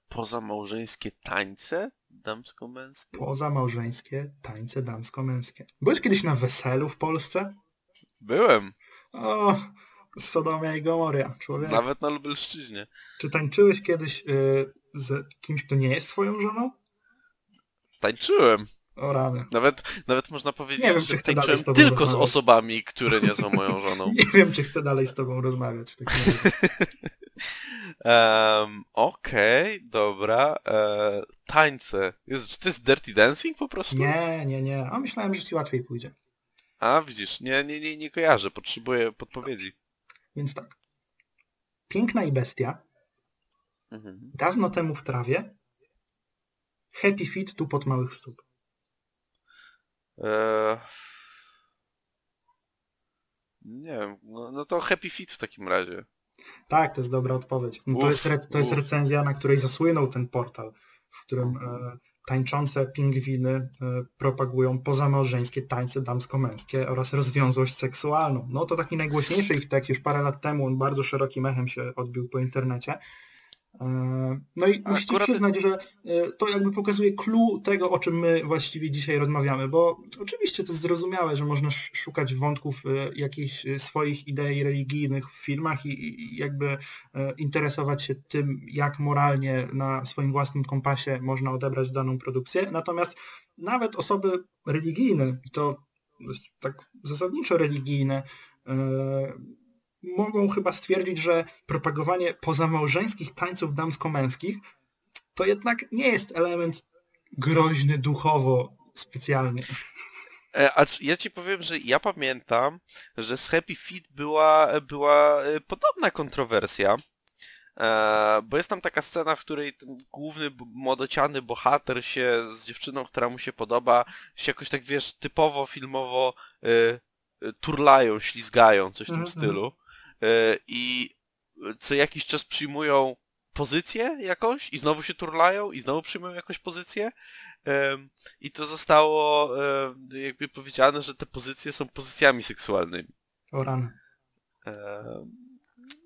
Pozamałżeńskie tańce damsko-męskie? Pozamałżeńskie tańce damsko-męskie. Byłeś kiedyś na weselu w Polsce? Byłem. O, Sodomia i Gomoria, człowiek. Nawet na Lubelszczyźnie. Czy tańczyłeś kiedyś y, z kimś, kto nie jest twoją żoną? Tańczyłem. O rany. Nawet, nawet można powiedzieć, Nie wiem, że tańczyłem z tylko z rozmawiać. osobami, które nie są moją żoną. *laughs* Nie wiem, czy chcę dalej z tobą rozmawiać w takim razie. *laughs* Um, Okej, dobra. E, tańce. Jezu, czy to jest Dirty Dancing po prostu? Nie, nie, nie. A myślałem, że ci łatwiej pójdzie. A, widzisz, nie, nie, nie, nie kojarzę, potrzebuję podpowiedzi. Więc tak. Piękna i bestia. Mhm. Dawno temu w trawie. Happy Feet tu pod małych stóp. E, nie wiem, no, no to Happy Feet w takim razie. Tak, to jest dobra odpowiedź. No to, Uf, jest re, to jest recenzja, na której zasłynął ten portal, w którym e, tańczące pingwiny e, propagują pozamałżeńskie tańce damsko-męskie oraz rozwiązłość seksualną. No to taki najgłośniejszy ich tekst, już parę lat temu, on bardzo szerokim echem się odbił po internecie. E, No i musicie Akurat- przyznać, że e, to jakby pokazuje clue tego, o czym my właściwie dzisiaj rozmawiamy, bo oczywiście to jest zrozumiałe, że można sz- szukać wątków e, jakichś swoich idei religijnych w filmach i, jakby interesować się tym, jak moralnie na swoim własnym kompasie można odebrać daną produkcję. Natomiast nawet osoby religijne, i to tak zasadniczo religijne, mogą chyba stwierdzić, że propagowanie pozamałżeńskich tańców damsko-męskich to jednak nie jest element groźny duchowo specjalnie. E, a ja ci powiem, że ja pamiętam, że z Happy Feet była, była e, podobna kontrowersja. E, bo jest tam taka scena, w której ten główny młodociany bohater się z dziewczyną, która mu się podoba, się jakoś tak wiesz, typowo filmowo turlają, ślizgają, coś w tym Mhm, stylu. E, I co jakiś czas przyjmują pozycję jakąś i znowu się turlają i znowu przyjmują jakąś pozycję. I to zostało jakby powiedziane, że te pozycje są pozycjami seksualnymi. O rany. Em,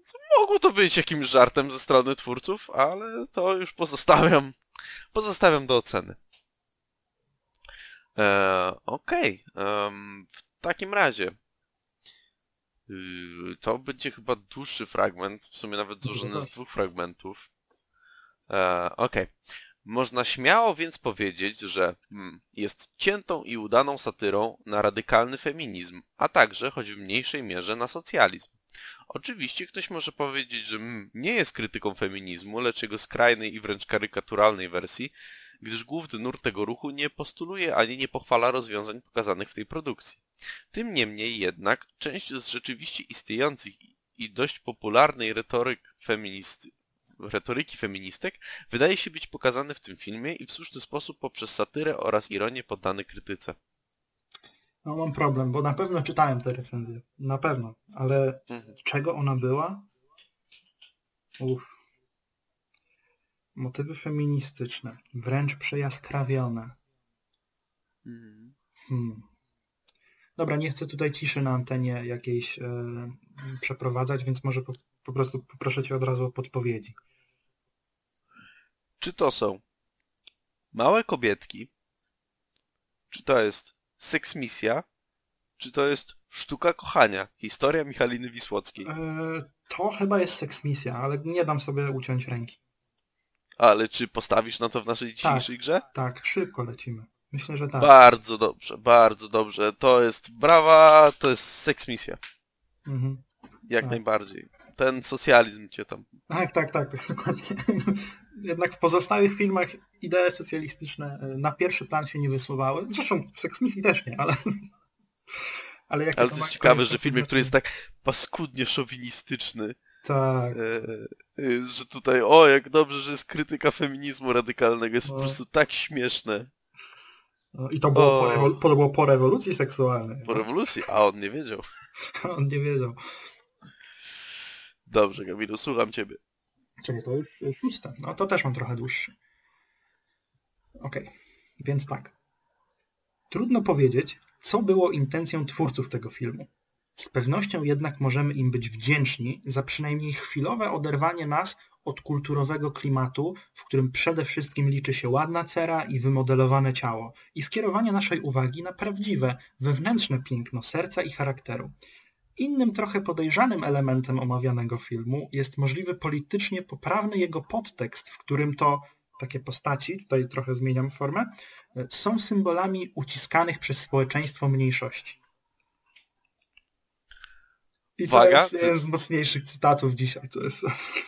co Mogło to być jakimś żartem ze strony twórców, ale to już pozostawiam, pozostawiam do oceny. E, Okej, em, w takim razie to będzie chyba dłuższy fragment, w sumie nawet złożony z dwóch fragmentów. E, Okej. Można śmiało więc powiedzieć, że mm, jest ciętą i udaną satyrą na radykalny feminizm, a także, choć w mniejszej mierze, na socjalizm. Oczywiście ktoś może powiedzieć, że mm, nie jest krytyką feminizmu, lecz jego skrajnej i wręcz karykaturalnej wersji gdyż główny nurt tego ruchu nie postuluje ani nie pochwala rozwiązań pokazanych w tej produkcji. Tym niemniej jednak część z rzeczywiście istniejących i dość popularnej retoryk feministy, retoryki feministek wydaje się być pokazane w tym filmie i w słuszny sposób poprzez satyrę oraz ironię poddane krytyce. No mam problem, bo na pewno czytałem te recenzje. Na pewno. Ale Mhm. czego ona była? Uff. Motywy feministyczne. Wręcz przejaskrawione. Mhm. Hmm. Dobra, nie chcę tutaj ciszy na antenie jakiejś e, przeprowadzać, więc może po, po prostu poproszę Cię od razu o podpowiedzi. Czy to są małe kobietki? Czy to jest seksmisja? Czy to jest sztuka kochania? Historia Michaliny Wisłockiej. E, to chyba jest seksmisja, ale nie dam sobie uciąć ręki. Ale czy postawisz na to w naszej dzisiejszej grze? Tak, szybko lecimy. Myślę, że tak. Bardzo dobrze, bardzo dobrze. To jest brawa, to jest seksmisja. Mhm. Jak Tak. najbardziej. Ten socjalizm cię tam... Tak, tak, tak, tak, *laughs* dokładnie. Jednak w pozostałych filmach idee socjalistyczne e, na pierwszy plan się nie wysuwały. Zresztą w Sex Misji też nie, ale... *laughs* Ale, jakie Ale to to jest ciekawe, że w filmie, który jest tak paskudnie szowinistyczny, Tak. e, e, że tutaj, o jak dobrze, że jest krytyka feminizmu radykalnego, jest po No. prostu tak śmieszne. No, I to było, po, rewol- to było po rewolucji seksualnej. Po rewolucji, a on nie wiedział. *laughs* On nie wiedział. Dobrze, Gamilu, słucham ciebie. Czekaj, to już szóste. No to też mam trochę dłuższy. Okej, więc tak. Trudno powiedzieć, co było intencją twórców tego filmu. Z pewnością jednak możemy im być wdzięczni za przynajmniej chwilowe oderwanie nas od kulturowego klimatu, w którym przede wszystkim liczy się ładna cera i wymodelowane ciało, i skierowanie naszej uwagi na prawdziwe, wewnętrzne piękno serca i charakteru. Innym trochę podejrzanym elementem omawianego filmu jest możliwy politycznie poprawny jego podtekst, w którym to takie postaci, tutaj trochę zmieniam formę, są symbolami uciskanych przez społeczeństwo mniejszości. I Uwaga, to jest jeden z mocniejszych cytatów dzisiaj. To jest,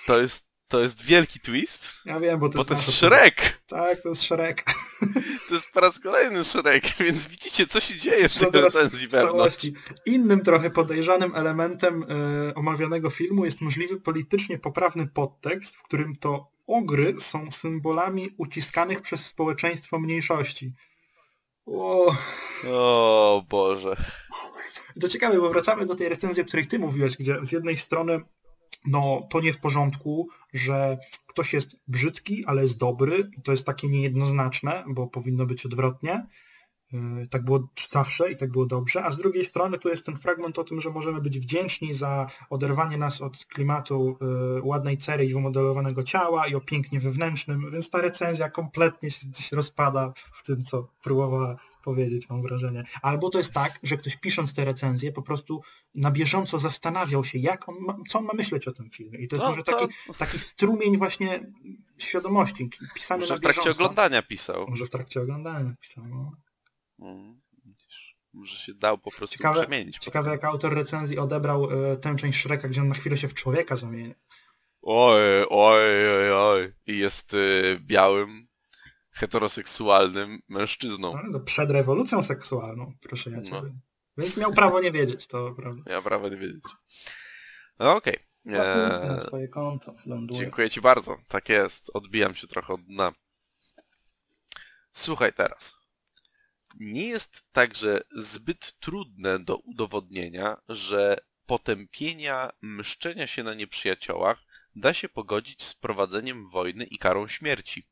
To jest, to jest wielki twist, ja wiem, bo to bo to jest... jest nasze- Shrek! Tak, to jest Shrek. *laughs* To jest po raz kolejny Shrek, *laughs* więc widzicie, co się dzieje w tej To recenzji w wewnątrz. całości. Innym trochę podejrzanym elementem e, omawianego filmu jest możliwy politycznie poprawny podtekst, w którym to ogry są symbolami uciskanych przez społeczeństwo mniejszości. O, O Boże. to ciekawe, bo wracamy do tej recenzji, o której ty mówiłeś, gdzie z jednej strony no to nie w porządku, że ktoś jest brzydki, ale jest dobry to jest takie niejednoznaczne, bo powinno być odwrotnie. Yy, Tak było zawsze i tak było dobrze, a z drugiej strony tu jest ten fragment o tym, że możemy być wdzięczni za oderwanie nas od klimatu yy, ładnej cery i wymodelowanego ciała i o pięknie wewnętrznym, więc ta recenzja kompletnie się rozpada w tym, co próbowała powiedzieć, mam wrażenie. Albo to jest tak, że ktoś pisząc tę recenzję po prostu na bieżąco zastanawiał się, jak on ma, co on ma myśleć o tym filmie. I to jest Co- może co- taki, taki strumień właśnie świadomości, pisany Może na w trakcie bieżąco. oglądania pisał. Może w trakcie oglądania pisał. No. Mm, Może się dał po prostu Ciekawe, przemienić. ciekawe jak autor recenzji odebrał e, tę część Shreka, gdzie on na chwilę się w człowieka zamienia. Oj, oj, oj, oj. I jest y, białym, heteroseksualnym mężczyzną. No, no, przed rewolucją seksualną, proszę ja No. ciebie. Więc miał prawo nie wiedzieć, to prawda. Ja prawo nie wiedzieć. No okej. Na Eee, twoje konto ląduje. Dziękuję ci bardzo. Tak jest. Odbijam się trochę od dna. Słuchaj teraz. Nie jest także zbyt trudne do udowodnienia, że potępienia mszczenia się na nieprzyjaciołach da się pogodzić z prowadzeniem wojny i karą śmierci.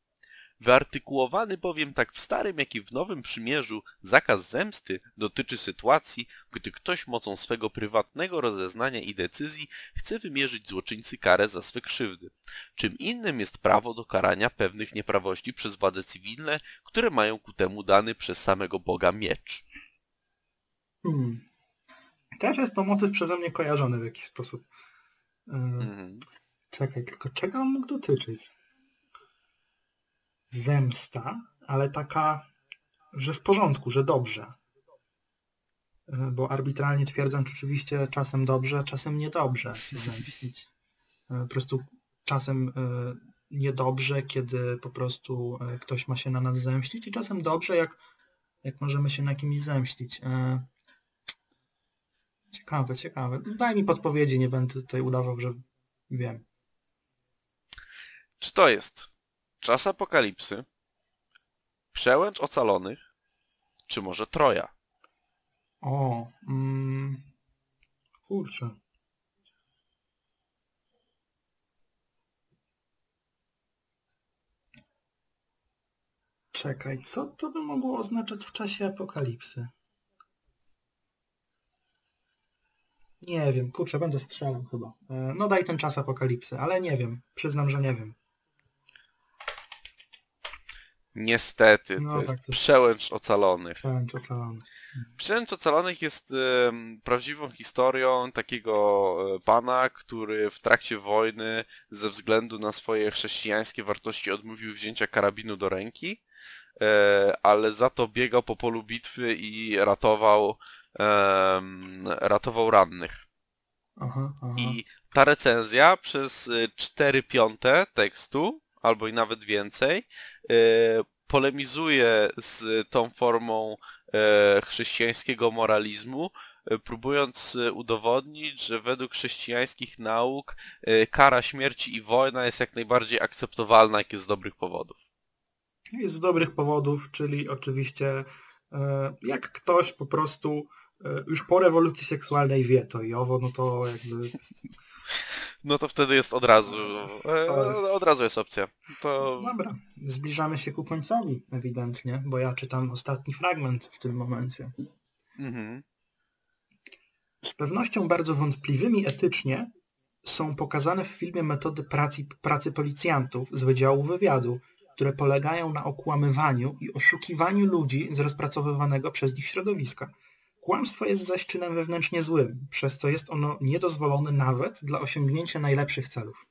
Wyartykułowany bowiem tak w Starym, jak i w Nowym Przymierzu zakaz zemsty dotyczy sytuacji, gdy ktoś mocą swego prywatnego rozeznania i decyzji chce wymierzyć złoczyńcy karę za swe krzywdy. Czym innym jest prawo do karania pewnych nieprawości przez władze cywilne, które mają ku temu dany przez samego Boga miecz. Hmm. Też jest to motyw przeze mnie kojarzony w jakiś sposób. E, Mhm. Czekaj, tylko czego on mógł dotyczyć? Zemsta, ale taka, że w porządku, że dobrze. E, Bo arbitralnie twierdząc oczywiście czasem dobrze, czasem niedobrze się *laughs* zemścić. E, Po prostu czasem e, niedobrze, kiedy po prostu ktoś ma się na nas zemścić i czasem dobrze, jak, jak możemy się na kimś zemścić. Ciekawe, ciekawe. Daj mi podpowiedzi, nie będę tutaj udawał, że wiem. Czy to jest Czas Apokalipsy, Przełęcz Ocalonych, czy może Troja? O, mm, kurczę. Czekaj, co to by mogło oznaczać w czasie apokalipsy? Nie wiem, kurczę, będę strzelał chyba. E, No daj ten czas apokalipsy, ale nie wiem. Przyznam, że nie wiem. Niestety, No, to jest tak to- Przełęcz Ocalonych. Przełęcz ocalony. Przełęcz Ocalonych jest prawdziwą historią takiego e, pana, który w trakcie wojny ze względu na swoje chrześcijańskie wartości odmówił wzięcia karabinu do ręki, e, ale za to biegał po polu bitwy i ratował, ratował rannych. Aha, aha. I ta recenzja przez y, 4 piąte tekstu, albo i nawet więcej, y, polemizuje z tą formą e, chrześcijańskiego moralizmu, e, próbując e, udowodnić, że według chrześcijańskich nauk e, kara śmierci i wojna jest jak najbardziej akceptowalna, jak jest z dobrych powodów. Jest z dobrych powodów, czyli oczywiście e, jak ktoś po prostu e, już po rewolucji seksualnej wie to i owo, no to jakby No to wtedy jest od razu, e, To jest- od razu jest opcja. To dobra. Zbliżamy się ku końcowi ewidentnie, bo ja czytam ostatni fragment w tym momencie. mhm. Z pewnością bardzo wątpliwymi etycznie są pokazane w filmie metody pracy, pracy policjantów z Wydziału Wywiadu, które polegają na okłamywaniu i oszukiwaniu ludzi z rozpracowywanego przez nich środowiska. Kłamstwo jest zaś czynem wewnętrznie złym, przez co jest ono niedozwolone nawet dla osiągnięcia najlepszych celów.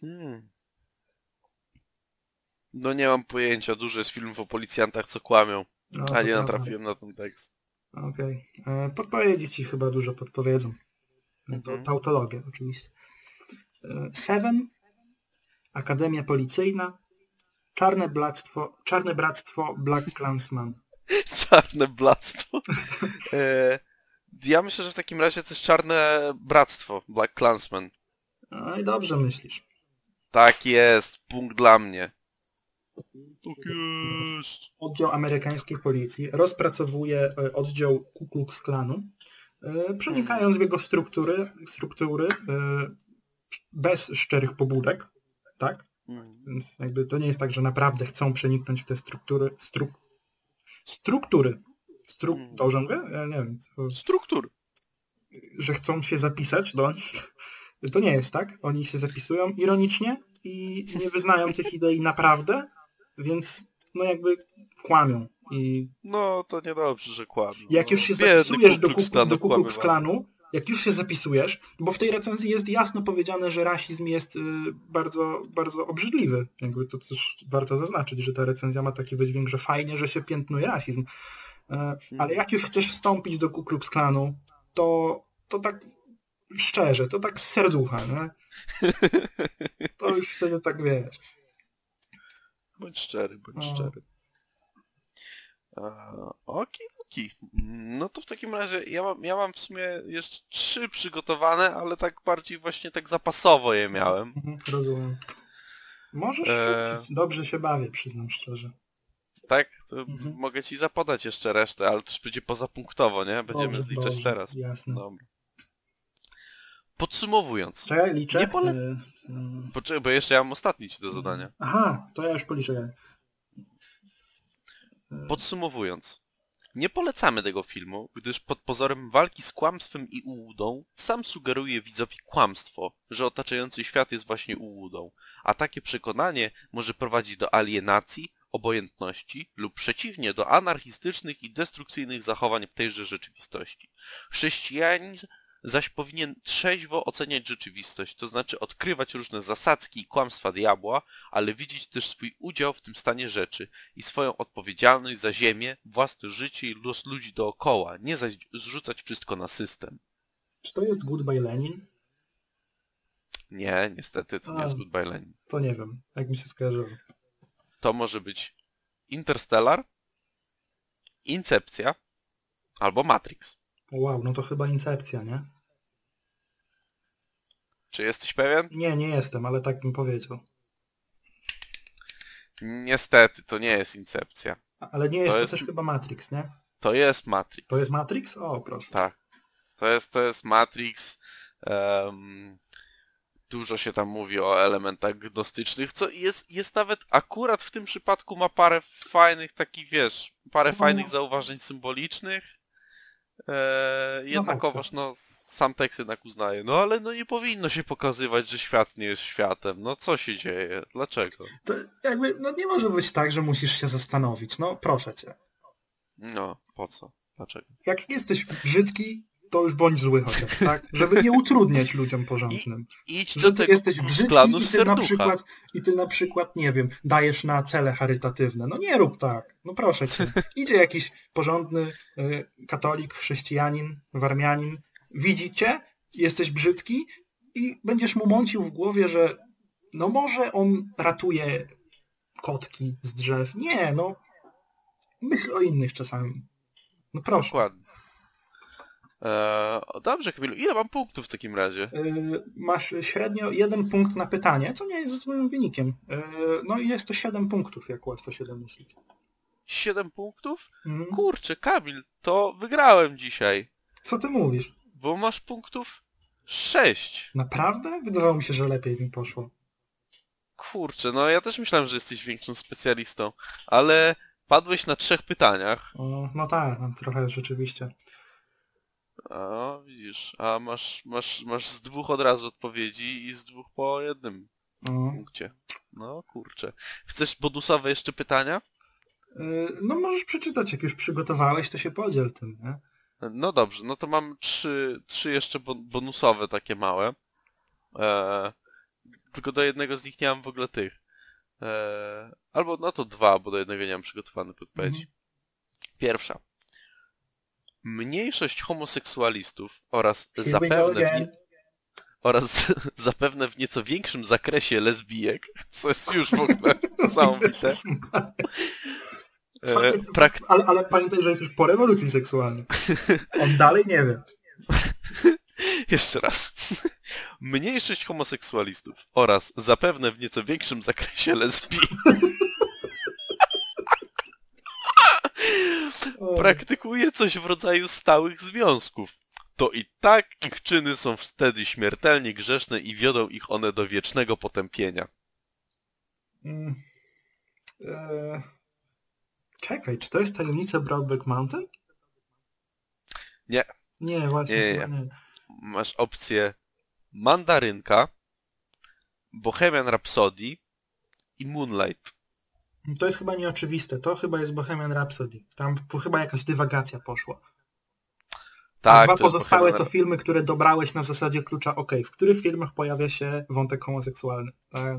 Hmm. No nie mam pojęcia, dużo jest filmów o policjantach, co kłamią. No, A nie prawda. natrafiłem na ten tekst. Okej. E, Podpowiedzi ci chyba dużo podpowiedzą. To Mhm. tautologia oczywiście. E, Seven, Akademia Policyjna, Czarne Bractwo, Czarne Bractwo Black Clansman. *laughs* Czarne blactwo. e, ja myślę, że w takim razie to jest czarne bractwo, Black Clansman. No i dobrze myślisz. Tak jest, punkt dla mnie. Tak jest. Oddział amerykańskiej policji rozpracowuje e, oddział Ku Klux Klanu, e, przenikając w jego struktury, struktury bez szczerych pobudek, tak? Mm. Więc jakby to nie jest tak, że naprawdę chcą przeniknąć w te struktury. Stru... Struktury. Stru... Dobrze mówię? Ja nie wiem. Co... Struktur. Że chcą się zapisać do nich. To nie jest tak. Oni się zapisują ironicznie i nie wyznają tych idei naprawdę, więc no jakby kłamią. I No to niedobrze, że kłamią. jak już się Biedny zapisujesz do, do Ku Klux. Klanu, jak już się zapisujesz, bo w tej recenzji jest jasno powiedziane, że rasizm jest y, bardzo, bardzo obrzydliwy. Jakby to też warto zaznaczyć, że ta recenzja ma taki wydźwięk, że fajnie, że się piętnuje rasizm. E, ale jak już chcesz wstąpić do Ku Klux Klanu, to, to tak szczerze, to tak z serducha, nie? *laughs* To już wtedy tak wiesz. Bądź szczery, bądź No. szczery. A, No to w takim razie ja mam, ja mam w sumie jeszcze trzy przygotowane, ale tak bardziej właśnie tak zapasowo je miałem. Mhm, rozumiem. Możesz E. Dobrze się bawię, przyznam szczerze. Tak? To Mhm. mogę ci zapodać jeszcze resztę, ale to już będzie pozapunktowo, nie? Będziemy Dobrze, zliczać dobrze, teraz. Jasne. Dobra. Podsumowując. Czekaj, liczę. Nie pole- Y, y, Poczekaj, bo jeszcze ja mam ostatni ci do zadania. Aha, to ja już policzę. Podsumowując. Nie polecamy tego filmu, gdyż pod pozorem walki z kłamstwem i ułudą sam sugeruje widzowi kłamstwo, że otaczający świat jest właśnie ułudą, a takie przekonanie może prowadzić do alienacji, obojętności lub przeciwnie do anarchistycznych i destrukcyjnych zachowań w tejże rzeczywistości. Chrześcijanizm zaś powinien trzeźwo oceniać rzeczywistość, to znaczy odkrywać różne zasadzki i kłamstwa diabła, ale widzieć też swój udział w tym stanie rzeczy i swoją odpowiedzialność za ziemię, własne życie i los ludzi dookoła, nie zaś zrzucać wszystko na system. Czy to jest Goodbye Lenin? Nie, niestety to nie A. jest Goodbye Lenin. To nie wiem, jak mi się skojarzyło. To może być Interstellar, Incepcja albo Matrix. O, Wow, no to chyba Incepcja, nie? Czy jesteś pewien? Nie, nie jestem, ale tak bym powiedział. Niestety, to nie jest Incepcja. A- Ale nie jest To jest- też chyba Matrix, nie? To jest Matrix. To jest Matrix? O, proszę. Tak. To jest, to jest Matrix. em, dużo się tam mówi o elementach gnostycznych, co jest, jest nawet akurat w tym przypadku ma parę fajnych takich, wiesz, parę No. fajnych zauważeń symbolicznych. E, jednakowoż, tak. no, sam tekst jednak uznaje. No ale no nie powinno się pokazywać, że świat nie jest światem. No co się dzieje? Dlaczego? To jakby, no nie może być tak, że musisz się zastanowić. No proszę cię. No, po co? Dlaczego? Jak jesteś brzydki, to już bądź zły chociaż, tak? Żeby nie utrudniać ludziom porządnym. Idź do tego jesteś brzydki i ty na przykład, i ty na przykład, nie wiem, dajesz na cele charytatywne. No nie rób tak. No proszę cię. Idzie jakiś porządny y, katolik, chrześcijanin, warmianin, widzi cię, jesteś brzydki i będziesz mu mącił w głowie, że no może on ratuje kotki z drzew. Nie, no myśl o innych czasami. No proszę. Dokładnie. Eee, dobrze, Kamilu, ile mam punktów w takim razie? Y, masz średnio jeden punkt na pytanie, co nie jest złym wynikiem. Y, No i jest to 7 punktów, jak łatwo się domyślić. 7 punktów? Mhm. Kurczę, Kamil, to wygrałem dzisiaj, Co ty mówisz? bo masz punktów 6. Naprawdę? Wydawało mi się, że lepiej mi poszło. Kurczę, no ja też myślałem, że jesteś większym specjalistą, ale padłeś na trzech pytaniach. O, no tak, no, trochę rzeczywiście. A widzisz, a masz, masz, masz z dwóch od razu odpowiedzi i z dwóch po jednym O. punkcie. No kurczę. Chcesz bonusowe jeszcze pytania? Y, No możesz przeczytać, jak już przygotowałeś, to się podziel tym, nie? No dobrze, no to mam trzy, trzy jeszcze bon- bonusowe takie małe. Eee, tylko do jednego z nich nie mam w ogóle tych. Eee, albo no to dwa, bo do jednego nie mam przygotowanych podpowiedzi. Mhm. Pierwsza. Mniejszość homoseksualistów oraz Here zapewne w, nie, oraz *laughs* zapewne w nieco większym zakresie lesbijek, co jest już w ogóle *laughs* niesamowite, e, prak, Ale, ale pamiętaj, że jest już po rewolucji seksualnej. On dalej nie wie. *laughs* Jeszcze raz. Mniejszość homoseksualistów oraz zapewne w nieco większym zakresie lesbijek praktykuje coś w rodzaju stałych związków. To i tak ich czyny są wtedy śmiertelnie grzeszne i wiodą ich one do wiecznego potępienia. Mm. E, Czekaj, czy to jest tajemnica Broadback Mountain? Nie. Nie, właśnie. Nie, nie, nie. Masz opcję Mandarynka, Bohemian Rhapsody i Moonlight. To jest chyba nieoczywiste. To chyba jest Bohemian Rhapsody. Tam chyba jakaś dywagacja poszła. Tak, dwa to pozostałe Bohemian to filmy, które dobrałeś na zasadzie klucza OK. W których filmach pojawia się wątek homoseksualny? Tak.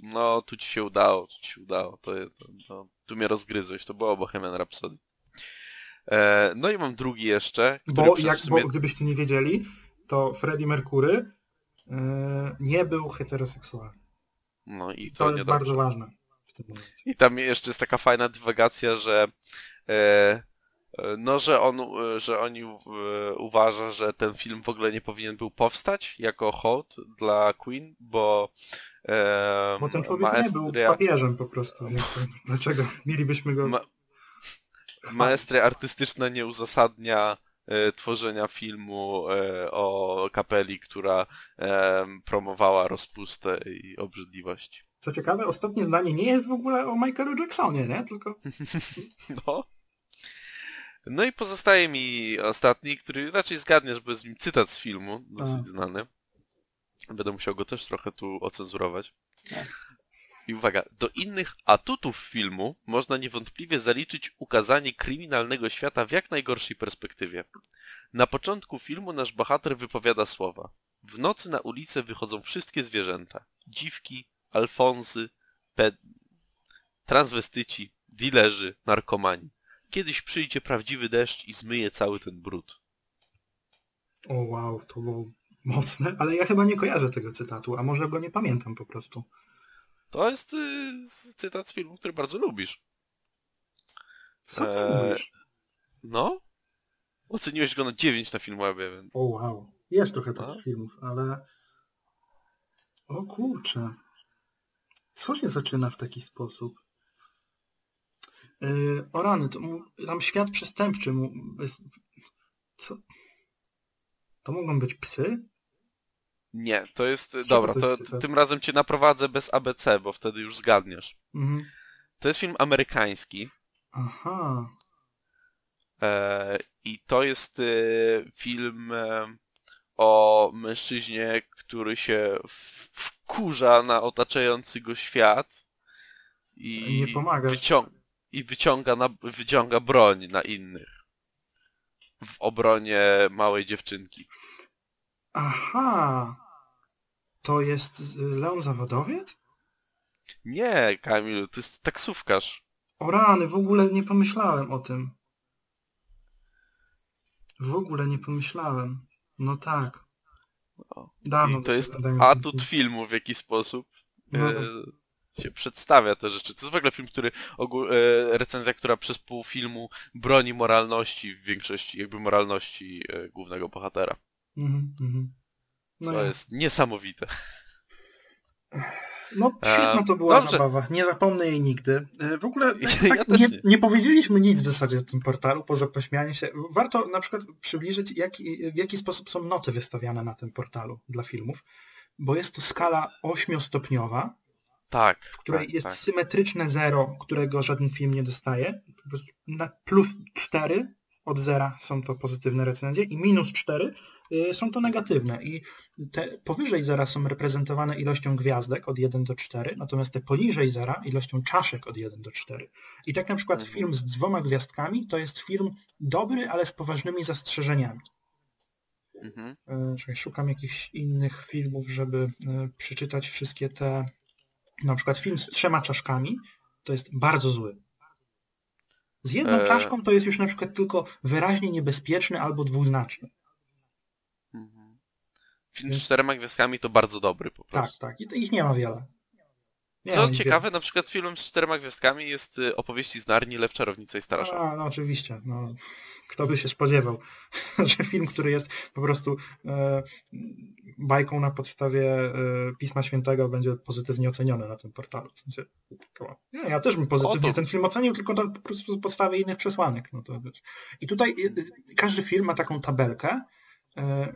No, tu ci się udało, tu ci się udało. To, to, to, tu mnie rozgryzłeś, to było Bohemian Rhapsody. E, no i mam drugi jeszcze, Bo, jak, sumie... bo gdybyście nie wiedzieli, to Freddie Mercury yy, nie był heteroseksualny. No i To to, jest bardzo ważne tym momencie. I tam jeszcze jest taka fajna dywagacja, że e, e, no, że on, e, że oni e, uważa, że ten film w ogóle nie powinien był powstać jako hołd dla Queen, bo e, Bo ten człowiek nie był maestria, papieżem po prostu, więc dlaczego mielibyśmy go... ma, maestria artystyczna nie uzasadnia tworzenia filmu o kapeli, która promowała rozpustę i obrzydliwość. Co ciekawe, ostatnie zdanie nie jest w ogóle o Michaelu Jacksonie, nie? Tylko *laughs* No. No i pozostaje mi ostatni, który raczej zgadniesz, bo jest w nim cytat z filmu, dosyć A. znany. Będę musiał go też trochę tu ocenzurować. Tak. I uwaga, do innych atutów filmu można niewątpliwie zaliczyć ukazanie kryminalnego świata w jak najgorszej perspektywie. Na początku filmu nasz bohater wypowiada słowa. W nocy na ulicę wychodzą wszystkie zwierzęta. Dziwki, alfonsy, ped... transwestyci, dilerzy, narkomani. Kiedyś przyjdzie prawdziwy deszcz i zmyje cały ten brud. O wow, to był Mocne, ale ja chyba nie kojarzę tego cytatu, a może go nie pamiętam po prostu. To jest y, cytat z filmu, który bardzo lubisz. Co ty Eee, mówisz? No? Oceniłeś go na 9 na Filmwebie, więc... O wow. Jest trochę No. takich filmów, ale... O kurczę. Co się zaczyna w taki sposób? Yy, o rany, to mu, tam świat przestępczy mu... Bez... Co? To mogą być psy? Nie, to jest... czego Dobra, to to, jest cytat? tym razem cię naprowadzę bez ABC, bo wtedy już zgadniesz. Mhm. To jest film amerykański Aha. e, i to jest e, film e, o mężczyźnie, który się wkurza na otaczający go świat i, Nie pomaga. wycią- i wyciąga, na, wyciąga broń na innych w obronie małej dziewczynki. Aha. To jest z- Leon Zawodowiec? Nie, Kamil, to jest taksówkarz. O rany, w ogóle nie pomyślałem o tym. W ogóle nie pomyślałem. No tak. O. Dawno I to jest atut filmu, w jaki sposób No. e, się przedstawia te rzeczy. To jest w ogóle film, który ogó- e, recenzja, która przez pół filmu broni moralności w większości, jakby moralności e, głównego bohatera. Mhm, mhm. No, Co jest niesamowite. *laughs* no świetna E, to była dobrze. zabawa. Nie zapomnę jej nigdy. E, W ogóle *laughs* tak, Ja tak, też nie, nie. nie powiedzieliśmy nic w zasadzie o tym portalu, poza pośmianiem się. Warto na przykład przybliżyć, jaki, w jaki sposób są noty wystawiane na tym portalu dla filmów, bo jest to skala ośmiostopniowa, Tak, w której tak, jest tak. symetryczne zero, którego żaden film nie dostaje. Plus 4 od zera są to pozytywne recenzje i minus 4 y, są to negatywne. I te powyżej zera są reprezentowane ilością gwiazdek od 1 do 4, natomiast te poniżej zera ilością czaszek od 1 do 4. I tak na przykład Mhm. film z dwoma gwiazdkami to jest film dobry, ale z poważnymi zastrzeżeniami. Mhm. Czekaj, szukam jakichś innych filmów, żeby e, przeczytać wszystkie te. Na przykład film z trzema czaszkami to jest bardzo zły. Z jedną E. czaszką to jest już na przykład tylko wyraźnie niebezpieczny albo dwuznaczny. Film z czterema gwiazdkami to bardzo dobry po Tak, prostu. tak. I to ich nie ma wiele. Nie Co ciekawe, na przykład film z czterema gwiazdkami jest y, opowieści z Narni, Lew, Czarownica i Stara wiele. A, no oczywiście. No, kto by się spodziewał, *laughs* że film, który jest po prostu e, bajką na podstawie e, Pisma Świętego będzie pozytywnie oceniony na tym portalu. W sensie, nie, ja też bym pozytywnie ten film ocenił, tylko na po prostu podstawie innych przesłanek. No to, wiesz. I tutaj e, e, każdy film ma taką tabelkę,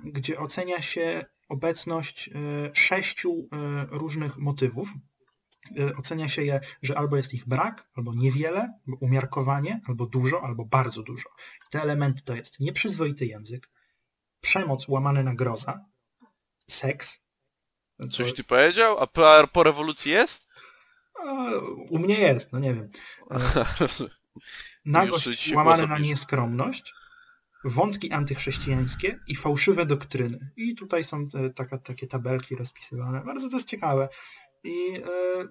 gdzie ocenia się obecność e, sześciu e, różnych motywów. E, Ocenia się je, że albo jest ich brak, albo niewiele, albo umiarkowanie, albo dużo, albo bardzo dużo. Te elementy to jest nieprzyzwoity język, przemoc łamany na groza, seks. Coś ty jest- powiedział? A po, po rewolucji jest? U mnie jest, no nie wiem. E, *laughs* Nagość głos na nieskromność, wątki antychrześcijańskie i fałszywe doktryny. I tutaj są te, taka, takie tabelki rozpisywane. Bardzo to jest ciekawe. I e,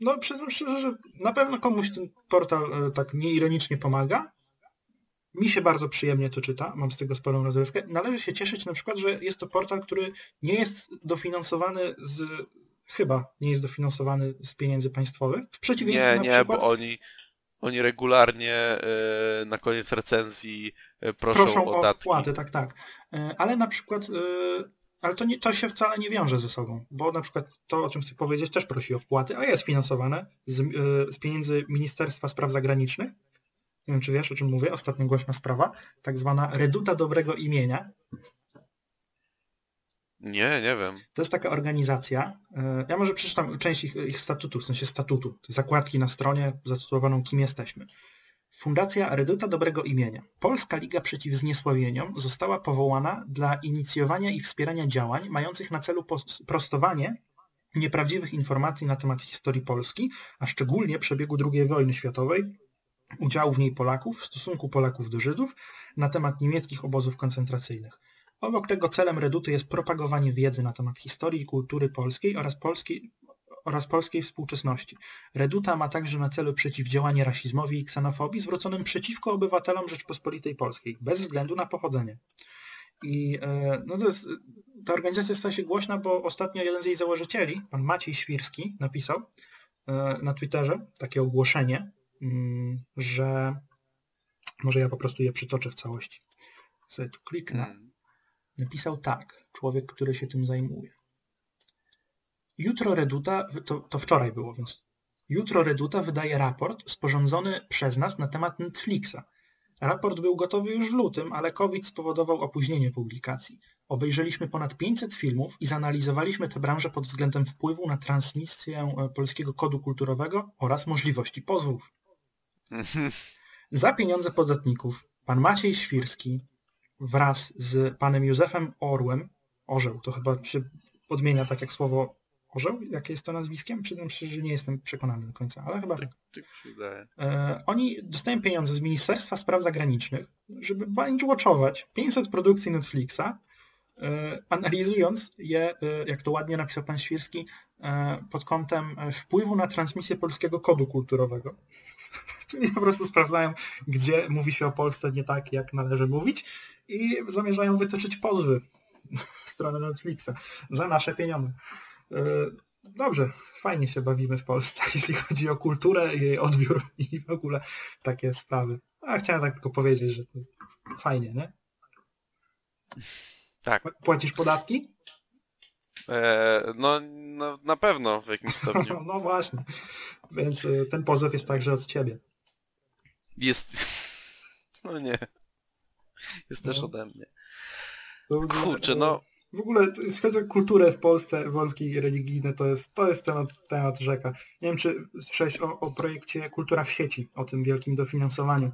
no przyznam szczerze, że na pewno komuś ten portal e, tak nieironicznie pomaga. Mi się bardzo przyjemnie to czyta, mam z tego sporą rozrywkę. Należy się cieszyć na przykład, że jest to portal, który nie jest dofinansowany z... Chyba nie jest dofinansowany z pieniędzy państwowych. W przeciwieństwie Nie, na nie, przykład... bo oni, oni regularnie e, na koniec recenzji e, proszą, proszą o o datki. wpłaty, tak, tak. E, Ale na przykład, ale to, nie, to się wcale nie wiąże ze sobą, bo na przykład to, o czym chcę powiedzieć, też prosi o wpłaty, a jest finansowane z, z pieniędzy Ministerstwa Spraw Zagranicznych. Nie wiem, czy wiesz, o czym mówię, ostatnio głośna sprawa, tak zwana reduta dobrego imienia. Nie, nie wiem. To jest taka organizacja, e, ja może przeczytam część ich, ich statutu, w sensie statutu, zakładki na stronie zatytułowaną Kim jesteśmy. Fundacja Reduta Dobrego Imienia. Polska Liga Przeciw Zniesławieniom została powołana dla inicjowania i wspierania działań mających na celu prostowanie nieprawdziwych informacji na temat historii Polski, a szczególnie przebiegu II wojny światowej, udziału w niej Polaków, stosunku Polaków do Żydów, na temat niemieckich obozów koncentracyjnych. Obok tego celem Reduty jest propagowanie wiedzy na temat historii i kultury polskiej oraz polskiej, oraz polskiej współczesności. Reduta ma także na celu przeciwdziałanie rasizmowi i ksenofobii zwróconym przeciwko obywatelom Rzeczpospolitej Polskiej, bez względu na pochodzenie. I e, no to jest, ta organizacja stała się głośna, bo ostatnio jeden z jej założycieli, pan Maciej Świrski, napisał e, na Twitterze takie ogłoszenie, mm, że może ja po prostu je przytoczę w całości. Sobie tu kliknę. Napisał tak, człowiek, który się tym zajmuje. Jutro Reduta, to, to wczoraj było, więc jutro Reduta wydaje raport sporządzony przez nas na temat Netflixa. Raport był gotowy już w lutym, ale COVID spowodował opóźnienie publikacji. Obejrzeliśmy ponad 500 filmów i zanalizowaliśmy tę branżę pod względem wpływu na transmisję e, polskiego kodu kulturowego oraz możliwości pozwów. *laughs* Za pieniądze podatników pan Maciej Świrski wraz z panem Józefem Orłem, Orzeł, to chyba się odmienia tak jak słowo Orzeł, jakie jest to nazwiskiem? Przyznam się, że nie jestem przekonany do końca, ale chyba tak. Tak. E, oni dostają pieniądze z Ministerstwa Spraw Zagranicznych, żeby binge-watchować 500 produkcji Netflixa, e, analizując je, e, jak to ładnie napisał pan Świrski, e, pod kątem e, wpływu na transmisję polskiego kodu kulturowego. *laughs* Czyli po prostu sprawdzają, gdzie mówi się o Polsce nie tak, jak należy mówić i zamierzają wytoczyć pozwy w stronę Netflixa za nasze pieniądze. E, Dobrze, fajnie się bawimy w Polsce, *laughs* jeśli chodzi o kulturę, jej odbiór i w ogóle takie sprawy. A chciałem tak tylko powiedzieć, że to jest fajnie, nie? Tak. Płacisz podatki? E, no, no, na pewno w jakimś stopniu. *laughs* No właśnie. Więc y, ten pozew jest także od ciebie. Jest... *laughs* No nie. *laughs* Jest też No. ode mnie. Kurczę, no... W ogóle, jeśli chodzi o kulturę w Polsce, wątki i religijne, to jest, to jest temat, temat rzeka. Nie wiem, czy słyszałeś o, o projekcie Kultura w sieci, o tym wielkim dofinansowaniu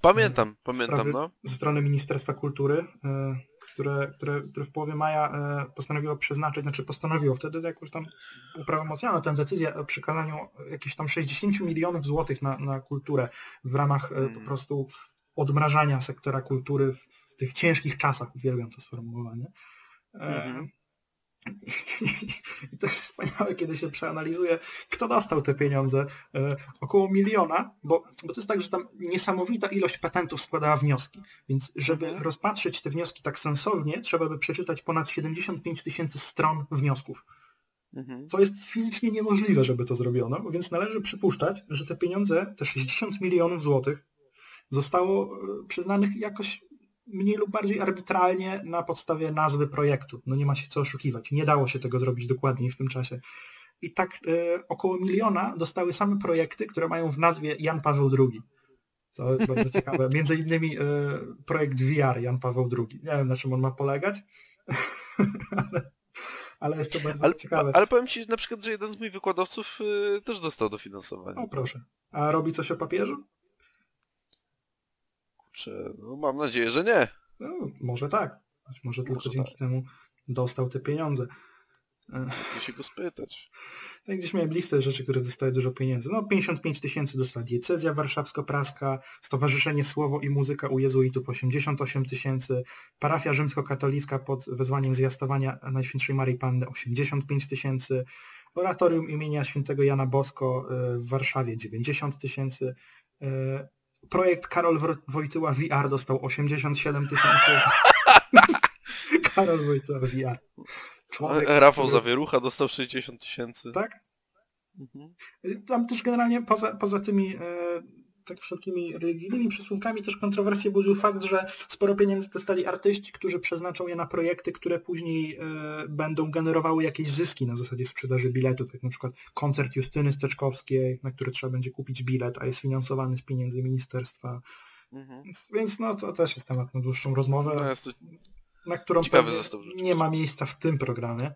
Pamiętam, pamiętam, no. ze strony Ministerstwa Kultury, y, które, które, które w połowie maja y, postanowiło przeznaczyć, znaczy postanowiło wtedy jakoś tam uprawomocniono tę decyzję o przekazaniu jakichś tam 60 milionów złotych na, na kulturę w ramach y, po Mm. prostu odmrażania sektora kultury w, w tych ciężkich czasach, uwielbiam to sformułowanie. E, Mhm. *laughs* I to jest wspaniałe, kiedy się przeanalizuje, kto dostał te pieniądze. E, około miliona, bo, bo to jest tak, że tam niesamowita ilość patentów składała wnioski. Więc żeby Mhm. rozpatrzeć te wnioski tak sensownie, trzeba by przeczytać ponad 75 tysięcy stron wniosków. Mhm. Co jest fizycznie niemożliwe, żeby to zrobiono, więc należy przypuszczać, że te pieniądze, te 60 milionów złotych, zostało e, przyznanych jakoś mniej lub bardziej arbitralnie na podstawie nazwy projektu. No nie ma się co oszukiwać. Nie dało się tego zrobić dokładniej w tym czasie. I tak e, około miliona dostały same projekty, które mają w nazwie Jan Paweł II. To jest bardzo *laughs* ciekawe. Między innymi e, projekt VR Jan Paweł II. Nie wiem na czym on ma polegać, *laughs* ale, ale jest to bardzo Ale, ciekawe. ale powiem ci na przykład, że jeden z moich wykładowców y, też dostał dofinansowanie. O proszę. A robi coś o papieżu? Kurczę, no mam nadzieję, że nie. No, może tak. Być może tylko Może dzięki tak. temu dostał te pieniądze. Mogę się go spytać. Tak gdzieś miałem listę rzeczy, które dostały dużo pieniędzy. No 55 tysięcy dostała diecezja warszawsko-praska, Stowarzyszenie Słowo i Muzyka u Jezuitów 88 tysięcy, parafia rzymskokatolicka pod wezwaniem zwiastowania Najświętszej Maryi Panny 85 tysięcy, oratorium imienia świętego Jana Bosko e, w Warszawie 90 tysięcy, e, projekt Karol Wojtyła VR dostał 87 tysięcy. *laughs* Karol Wojtyła VR. Człowiek, A Rafał który- Zawierucha dostał 60 tysięcy. Tak? Mhm. Tam też generalnie poza, poza tymi e, tak wszelkimi religijnymi przysłonkami też kontrowersję budził fakt, że sporo pieniędzy dostali artyści, którzy przeznaczą je na projekty, które później e, będą generowały jakieś zyski na zasadzie sprzedaży biletów, jak na przykład koncert Justyny Steczkowskiej, na który trzeba będzie kupić bilet, a jest finansowany z pieniędzy ministerstwa. Mhm. Więc, więc no to też jest temat na dłuższą rozmowę, No jest to na którą nie ma miejsca w tym programie.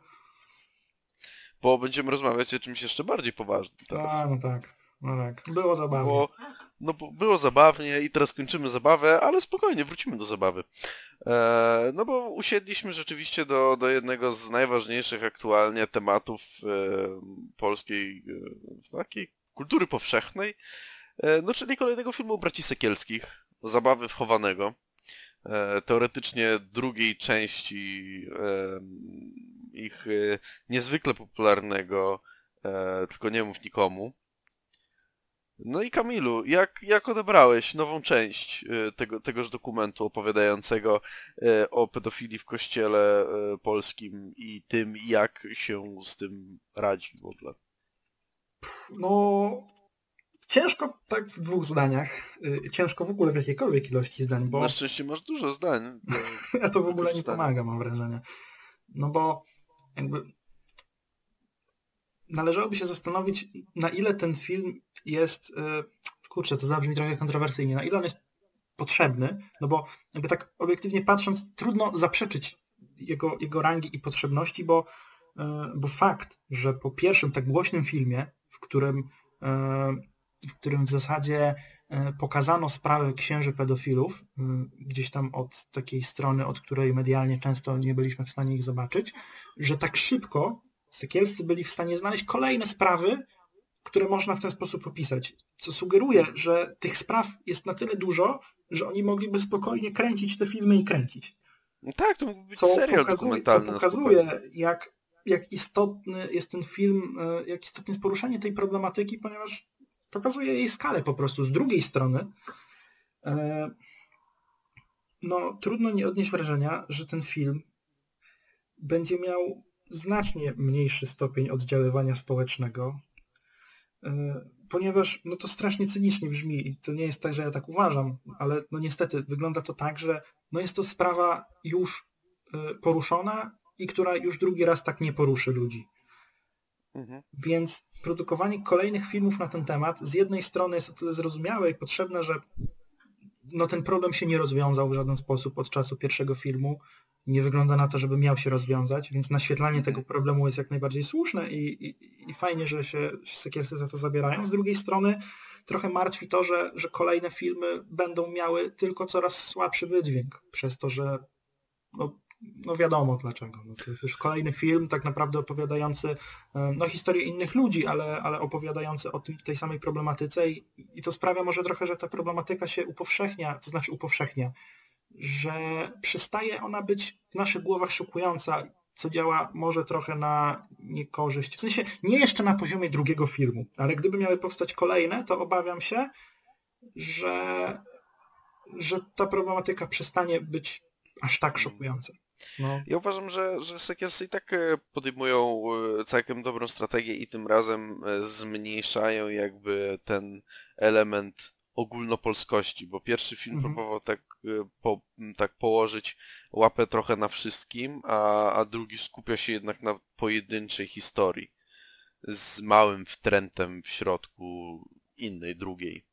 Bo będziemy rozmawiać o czymś jeszcze bardziej poważnym teraz. A, no tak, no tak. Było zabawnie. Bo, no bo było zabawnie i teraz kończymy zabawę, ale spokojnie, wrócimy do zabawy. E, no bo usiedliśmy rzeczywiście do, do jednego z najważniejszych aktualnie tematów e, polskiej e, takiej kultury powszechnej, e, no czyli kolejnego filmu Braci Sekielskich, Zabawy wchowanego. E, teoretycznie drugiej części e, ich niezwykle popularnego Tylko nie mów nikomu. No i Kamilu, jak, jak odebrałeś nową część y, tego, tegoż dokumentu opowiadającego y, o pedofilii w kościele y, polskim i tym, jak się z tym radzi w ogóle? No, ciężko tak w dwóch zdaniach. Ciężko w ogóle w jakiejkolwiek ilości zdań, bo... Na szczęście masz dużo zdań. ja *laughs* to w ogóle nie pomaga, mam wrażenie. No bo jakby należałoby się zastanowić, na ile ten film jest, e, kurczę, to zabrzmi trochę kontrowersyjnie, na ile on jest potrzebny, no bo jakby tak obiektywnie patrząc, trudno zaprzeczyć jego, jego rangi i potrzebności, bo, e, bo fakt, że po pierwszym tak głośnym filmie, w którym, e, w którym w zasadzie pokazano sprawę księży pedofilów, gdzieś tam od takiej strony, od której medialnie często nie byliśmy w stanie ich zobaczyć, że tak szybko Sekielscy byli w stanie znaleźć kolejne sprawy, które można w ten sposób opisać. Co sugeruje, że tych spraw jest na tyle dużo, że oni mogliby spokojnie kręcić te filmy i kręcić. No tak, to mógłby być co serial pokazuje, dokumentalny. Co pokazuje, jak, jak istotny jest ten film, e, jak istotne jest poruszenie tej problematyki, ponieważ pokazuje jej skalę po prostu. Z drugiej strony, e, no trudno nie odnieść wrażenia, że ten film będzie miał znacznie mniejszy stopień oddziaływania społecznego, e, ponieważ no to strasznie cynicznie brzmi i to nie jest tak, że ja tak uważam, ale no niestety wygląda to tak, że no jest to sprawa już e, poruszona i która już drugi raz tak nie poruszy ludzi. Mhm. Więc produkowanie kolejnych filmów na ten temat z jednej strony jest o tyle zrozumiałe i potrzebne, że no ten problem się nie rozwiązał w żaden sposób od czasu pierwszego filmu, nie wygląda na to, żeby miał się rozwiązać, więc naświetlanie tego problemu jest jak najbardziej słuszne i, i, i fajnie, że się Sekielscy za to zabierają. Z drugiej strony trochę martwi to, że, że kolejne filmy będą miały tylko coraz słabszy wydźwięk, przez to, że no, no wiadomo dlaczego. No to jest już kolejny film tak naprawdę opowiadający e, no, historię innych ludzi, ale, ale opowiadający o tym, tej samej problematyce i, i to sprawia może trochę, że ta problematyka się upowszechnia, to znaczy upowszechnia, że przestaje ona być w naszych głowach szokująca, co działa może trochę na niekorzyść. W sensie nie jeszcze na poziomie drugiego filmu, ale gdyby miały powstać kolejne, to obawiam się, że, że ta problematyka przestanie być aż tak szokująca. No. Ja uważam, że, że Sekielsy i tak e, podejmują e, całkiem dobrą strategię i tym razem e, zmniejszają jakby ten element ogólnopolskości, bo pierwszy film mhm. próbował tak, po, tak położyć łapę trochę na wszystkim, a, a drugi skupia się jednak na pojedynczej historii z małym wtrętem w środku innej, drugiej.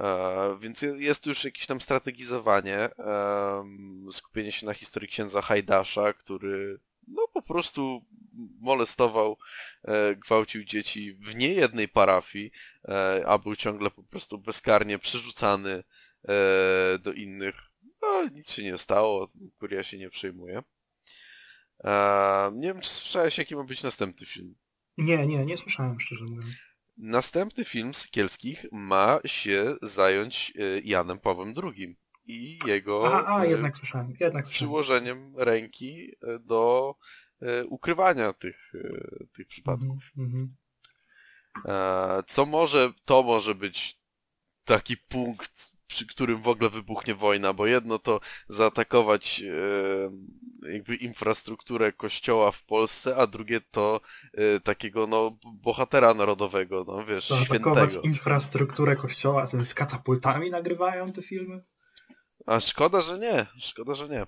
E, więc jest już jakieś tam strategizowanie, skupienie się na historii księdza Hajdasza, który no po prostu molestował, e, gwałcił dzieci w niejednej parafii, e, a był ciągle po prostu bezkarnie przerzucany do innych. No, nic się nie stało, kuria się nie przejmuje. Nie wiem, czy słyszałeś, jaki ma być następny film? Nie, nie, nie słyszałem, szczerze mówiąc. Następny film Sykielskich ma się zająć e, Janem Pawłem II i jego a, a, jednak słyszałem, jednak słyszałem. przyłożeniem ręki e, do e, ukrywania tych, tych przypadków. Mm -hmm. Co może, to może być taki punkt przy którym w ogóle wybuchnie wojna, bo jedno to zaatakować e, jakby infrastrukturę kościoła w Polsce, a drugie to e, takiego no bohatera narodowego, no wiesz, zaatakować świętego. infrastrukturę kościoła, z katapultami nagrywają te filmy? A szkoda, że nie, szkoda, że nie.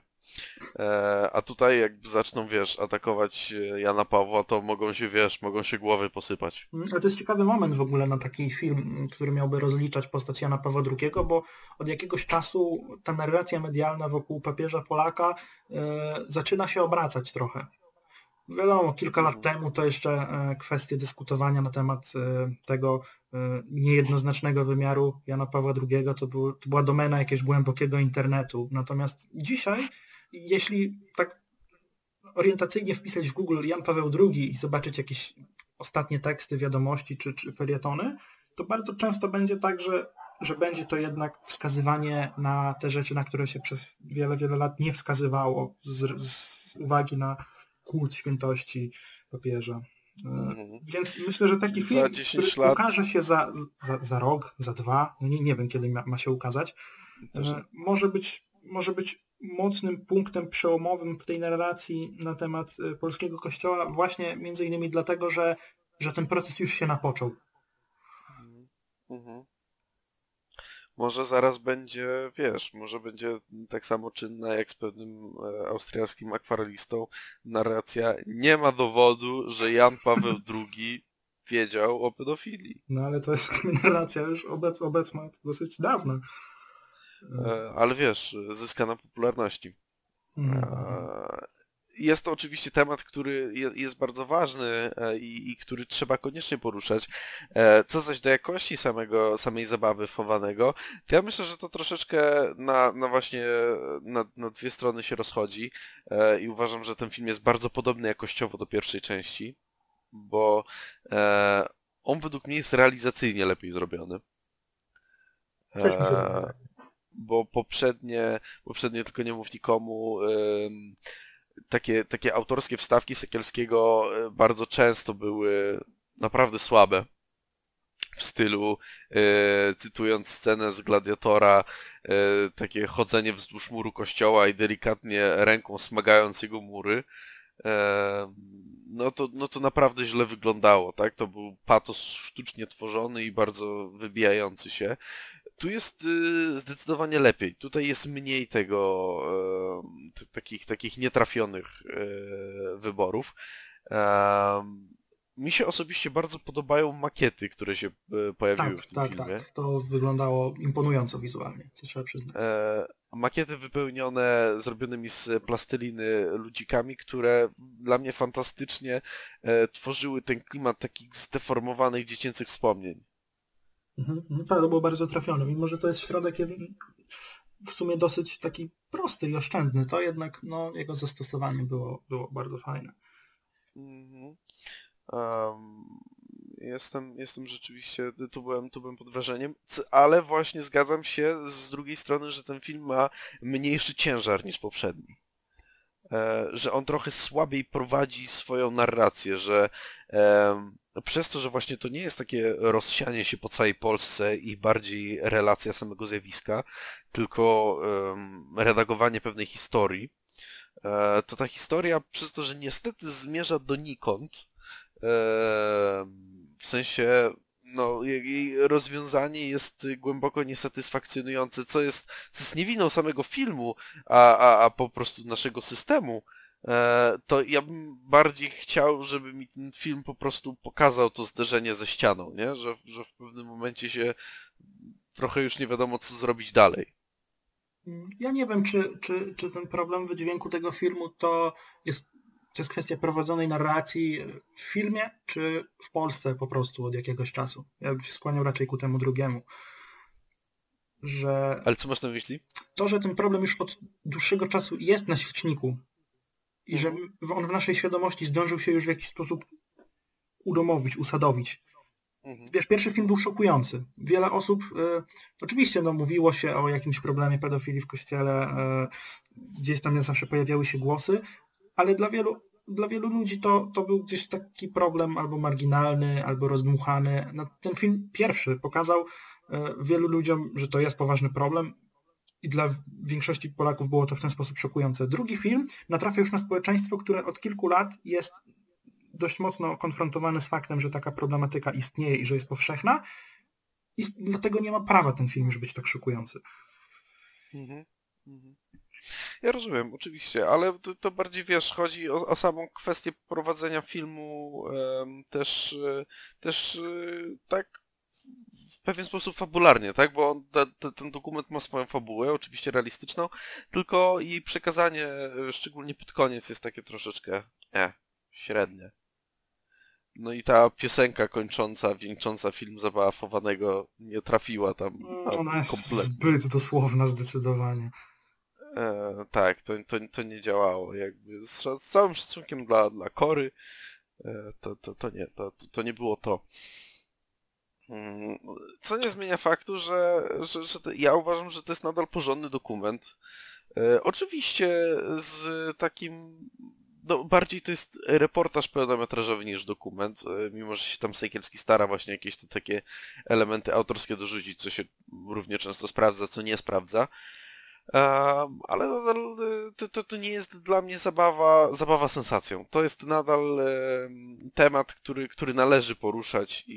E, a tutaj jak zaczną, wiesz, atakować e, Jana Pawła, to mogą się, wiesz, mogą się głowy posypać. Mm, ale to jest ciekawy moment w ogóle na taki film, który miałby rozliczać postać Jana Pawła II, bo od jakiegoś czasu ta narracja medialna wokół papieża Polaka e, zaczyna się obracać trochę. Wiadomo, kilka lat mhm. temu to jeszcze kwestie dyskutowania na temat tego niejednoznacznego wymiaru Jana Pawła II to, był, to była domena jakiegoś głębokiego internetu. Natomiast dzisiaj jeśli tak orientacyjnie wpisać w Google Jan Paweł II i zobaczyć jakieś ostatnie teksty, wiadomości czy, czy felietony, to bardzo często będzie tak, że, że będzie to jednak wskazywanie na te rzeczy, na które się przez wiele, wiele lat nie wskazywało z, z uwagi na kult świętości papieża. Mhm. Więc myślę, że taki film, 10 który lat- ukaże się za, za, za rok, za dwa, no nie, nie wiem kiedy ma, ma się ukazać, Też e, może być, może być mocnym punktem przełomowym w tej narracji na temat e, polskiego kościoła właśnie między innymi dlatego, że, że ten proces już się napoczął. Mhm. Może zaraz będzie, wiesz, może będzie tak samo czynna jak z pewnym e, austriackim akwarelistą narracja nie ma dowodu, że Jan Paweł *laughs* II wiedział o pedofilii. No ale to jest *laughs* narracja już obec, obecna dosyć dawna. E, ale wiesz, zyska na popularności. Mhm. E, Jest to oczywiście temat, który je- jest bardzo ważny e, i, i który trzeba koniecznie poruszać. Co zaś do jakości samego, samej zabawy chowanego, to ja myślę, że to troszeczkę na, na właśnie na, na dwie strony się rozchodzi i uważam, że ten film jest bardzo podobny jakościowo do pierwszej części, bo on według mnie jest realizacyjnie lepiej zrobiony. Też mi się. Bo poprzednie, poprzednie tylko nie mów nikomu, takie, takie autorskie wstawki Sekielskiego y, bardzo często były naprawdę słabe. W stylu, y, cytując scenę z Gladiatora, y, takie chodzenie wzdłuż muru kościoła i delikatnie ręką smagając jego mury, e, no to, no to naprawdę źle wyglądało, tak? To był patos sztucznie tworzony i bardzo wybijający się. Tu jest y, zdecydowanie lepiej. Tutaj jest mniej tego, t- takich, takich nietrafionych e, wyborów. Mi się osobiście bardzo podobają makiety, które się pojawiły Tak, w tym tak, filmie. tak. To wyglądało imponująco wizualnie, co trzeba przyznać. E, makiety wypełnione zrobionymi z plasteliny ludzikami, które dla mnie fantastycznie e, tworzyły ten klimat takich zdeformowanych dziecięcych wspomnień. Mhm, mhm. Tak, to było bardzo trafione. Mimo, że to jest środek w sumie dosyć taki prosty i oszczędny, to jednak no, jego zastosowanie było, było bardzo fajne. Mhm. Em, jestem, jestem rzeczywiście, tu byłem, tu byłem pod wrażeniem, ale właśnie zgadzam się z drugiej strony, że ten film ma mniejszy ciężar niż poprzedni. E, że on trochę słabiej prowadzi swoją narrację, że em, przez to, że właśnie to nie jest takie rozsianie się po całej Polsce i bardziej relacja samego zjawiska, tylko redagowanie pewnej historii, e, to ta historia przez to, że niestety zmierza donikąd, e, w sensie no, jej rozwiązanie jest głęboko niesatysfakcjonujące, co jest, co jest nie winą samego filmu, a, a, a po prostu naszego systemu, to ja bym bardziej chciał, żeby mi ten film po prostu pokazał to zderzenie ze ścianą, nie? Że, że w pewnym momencie się trochę już nie wiadomo, co zrobić dalej. Ja nie wiem, czy, czy, czy ten problem wydźwięku tego filmu to jest, to jest kwestia prowadzonej narracji w filmie, czy w Polsce po prostu od jakiegoś czasu. Ja bym się skłaniał raczej ku temu drugiemu. Że Ale co masz na myśli? to, że ten problem już od dłuższego czasu jest na świeczniku i że on w naszej świadomości zdążył się już w jakiś sposób udomowić, usadowić. Mhm. Wiesz, pierwszy film był szokujący. Wiele osób, e, oczywiście no, mówiło się o jakimś problemie pedofilii w kościele, e, gdzieś tam zawsze pojawiały się głosy, ale dla wielu, dla wielu ludzi to, to był gdzieś taki problem albo marginalny, albo rozdmuchany. No, ten film pierwszy pokazał e, wielu ludziom, że to jest poważny problem i dla większości Polaków było to w ten sposób szokujące. Drugi film natrafia już na społeczeństwo, które od kilku lat jest dość mocno konfrontowane z faktem, że taka problematyka istnieje i że jest powszechna i dlatego nie ma prawa ten film już być tak szokujący. Mhm. Mhm. Ja rozumiem, oczywiście, ale to, to bardziej wiesz, chodzi o, o samą kwestię prowadzenia filmu też, e, też e, tak pewien sposób fabularnie, tak? Bo on, te, te, ten dokument ma swoją fabułę, oczywiście realistyczną, tylko jej przekazanie, e, szczególnie pod koniec, jest takie troszeczkę e, średnie. No i ta piosenka kończąca, wieńcząca film Zabawa Fowanego nie trafiła tam a, Ona jest kompletnie. zbyt dosłowna zdecydowanie. E, tak, to, to, to nie działało. Jakby z, z całym szacunkiem dla, dla Kory, e, to, to, to, nie, to, to nie było to. Co nie zmienia faktu, że, że, że ja uważam, że to jest nadal porządny dokument. E, oczywiście z takim no, bardziej to jest reportaż pełnometrażowy niż dokument, e, mimo że się tam Sejkielski stara właśnie jakieś te takie elementy autorskie dorzucić, co się równie często sprawdza, co nie sprawdza. Ale nadal e, to, to, to nie jest dla mnie zabawa, zabawa sensacją. To jest nadal temat, który, który należy poruszać i,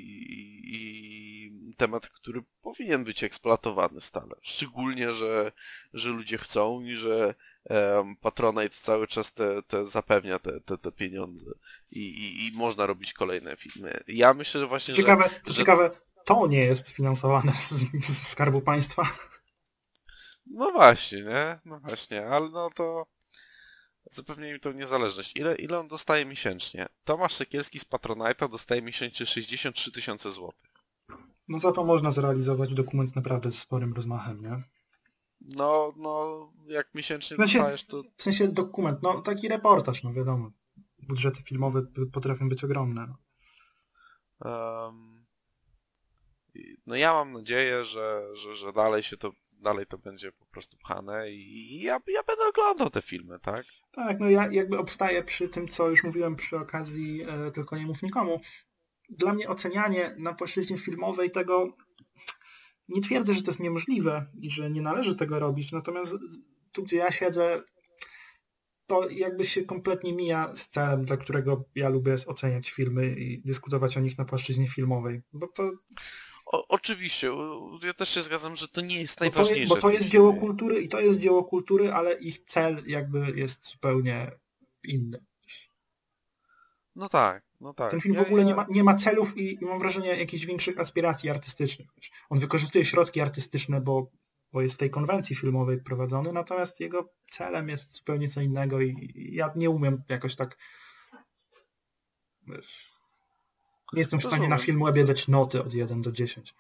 i, temat, który powinien być eksploatowany stale. Szczególnie, że, że ludzie chcą i że Patronite cały czas te, te zapewnia te, te, te pieniądze I, i, i można robić kolejne filmy. Ja myślę, że właśnie, ciekawe, że, co że... ciekawe, to nie jest finansowane z, z Skarbu Państwa. No właśnie, nie? No właśnie, ale no to zapewnia mi tą niezależność. Ile, ile on dostaje miesięcznie? Tomasz Sekielski z Patronite'a dostaje miesięcznie 63 tysiące złotych. No za to można zrealizować dokument naprawdę ze sporym rozmachem, nie? No, no, jak miesięcznie Znaczy- dostajesz, to... W sensie dokument, no taki reportaż, no wiadomo. Budżety filmowe potrafią być ogromne. no. i- no ja mam nadzieję, że, że, że dalej się to, dalej to będzie po prostu pchane i, ja, ja będę oglądał te filmy, tak? Tak, no ja jakby obstaję przy tym, co już mówiłem przy okazji e, Tylko nie mów nikomu. Dla mnie ocenianie na płaszczyźnie filmowej tego nie twierdzę, że to jest niemożliwe i że nie należy tego robić, natomiast tu, gdzie ja siedzę, to jakby się kompletnie mija z celem, dla którego ja lubię oceniać filmy i dyskutować o nich na płaszczyźnie filmowej. Bo to, O, oczywiście, ja też się zgadzam, że to nie jest bo to, najważniejsze. jest, bo to jest dzieło kultury i to jest dzieło kultury, ale ich cel jakby jest zupełnie inny. No tak, no tak. Ten film w ogóle nie ma, nie ma celów i, i mam wrażenie jakichś większych aspiracji artystycznych. On wykorzystuje środki artystyczne, bo, bo jest w tej konwencji filmowej prowadzony, natomiast jego celem jest zupełnie co innego i, i ja nie umiem jakoś tak... Wiesz, nie jestem w stanie na. Filmwebie dać noty od 1 do 10.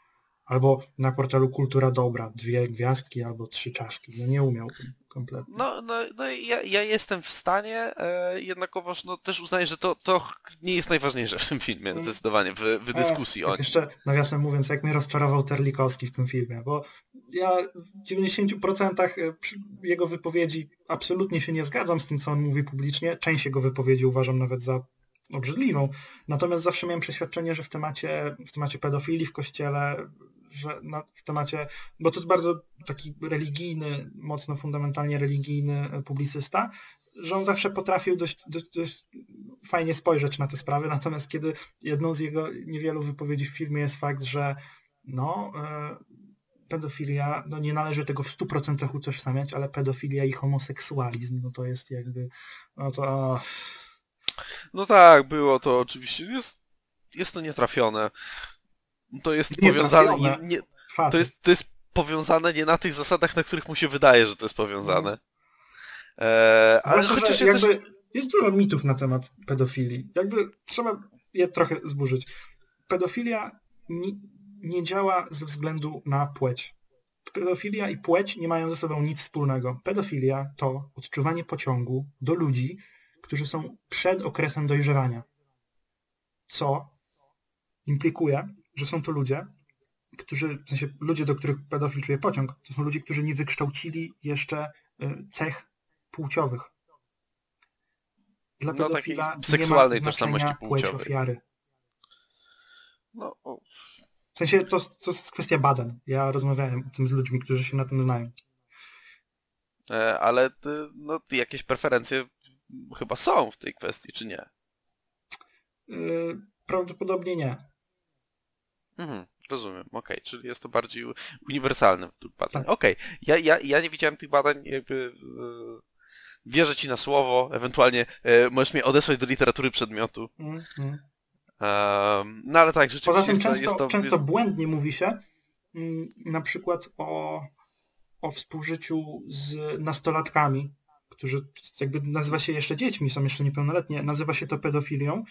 Albo na portalu Kultura Dobra, dwie gwiazdki albo trzy czaszki. No nie umiałbym kompletnie. No, no, no ja, ja jestem w stanie, e, jednakowoż no, też uznaję, że to, to nie jest najważniejsze w tym filmie, zdecydowanie, w, w dyskusji E, o tak nim. Jeszcze nawiasem mówiąc, jak mnie rozczarował Terlikowski w tym filmie, bo ja w 90% przy- jego wypowiedzi absolutnie się nie zgadzam z tym, co on mówi publicznie. Część jego wypowiedzi uważam nawet za obrzydliwą. Natomiast zawsze miałem przeświadczenie, że w temacie, w temacie pedofilii w kościele, że na, w temacie, bo to jest bardzo taki religijny, mocno fundamentalnie religijny publicysta, że on zawsze potrafił dość, dość, dość fajnie spojrzeć na te sprawy, *laughs* natomiast kiedy jedną z jego niewielu wypowiedzi w filmie jest fakt, że no, e, pedofilia, no nie należy tego w 100% utożsamiać, ale pedofilia i homoseksualizm, no to jest jakby, no to... No tak, było to oczywiście, jest, jest to nietrafione. To jest powiązane, nie, Nietrafione. nie, Facet. to, jest, to jest powiązane nie na tych zasadach, na których mu się wydaje, że to jest powiązane. E, ale Zwłaszcza, chociaż jakby też... jest dużo mitów na temat pedofilii. Jakby trzeba je trochę zburzyć. Pedofilia nie, nie działa ze względu na płeć. Pedofilia i płeć nie mają ze sobą nic wspólnego. Pedofilia to odczuwanie pociągu do ludzi, którzy są przed okresem dojrzewania. Co implikuje, że są to ludzie, którzy, w sensie ludzie, do których pedofil czuje pociąg, to są ludzie, którzy nie wykształcili jeszcze y, cech płciowych. Dla No, takiej nie seksualnej ma tożsamości płciowej. ofiary. No, o, W sensie to, to jest kwestia badań. Ja rozmawiałem o tym z ludźmi, którzy się na tym znają. e, ale ty, no, jakieś preferencje chyba są w tej kwestii, czy nie? Yy, prawdopodobnie nie. Mhm, rozumiem, okej, czyli jest to bardziej uniwersalne badań. Tak. Okej, ja, ja, ja nie widziałem tych badań, jakby e, wierzę ci na słowo, ewentualnie e, możesz mnie odesłać do literatury przedmiotu. Mm, mm. Ehm, no ale tak, Poza rzeczywiście tym jest to... często, Jest to często jest, błędnie mówi się mm, na przykład o, o współżyciu z nastolatkami, którzy jakby nazywa się jeszcze dziećmi, są jeszcze niepełnoletnie, nazywa się to pedofilią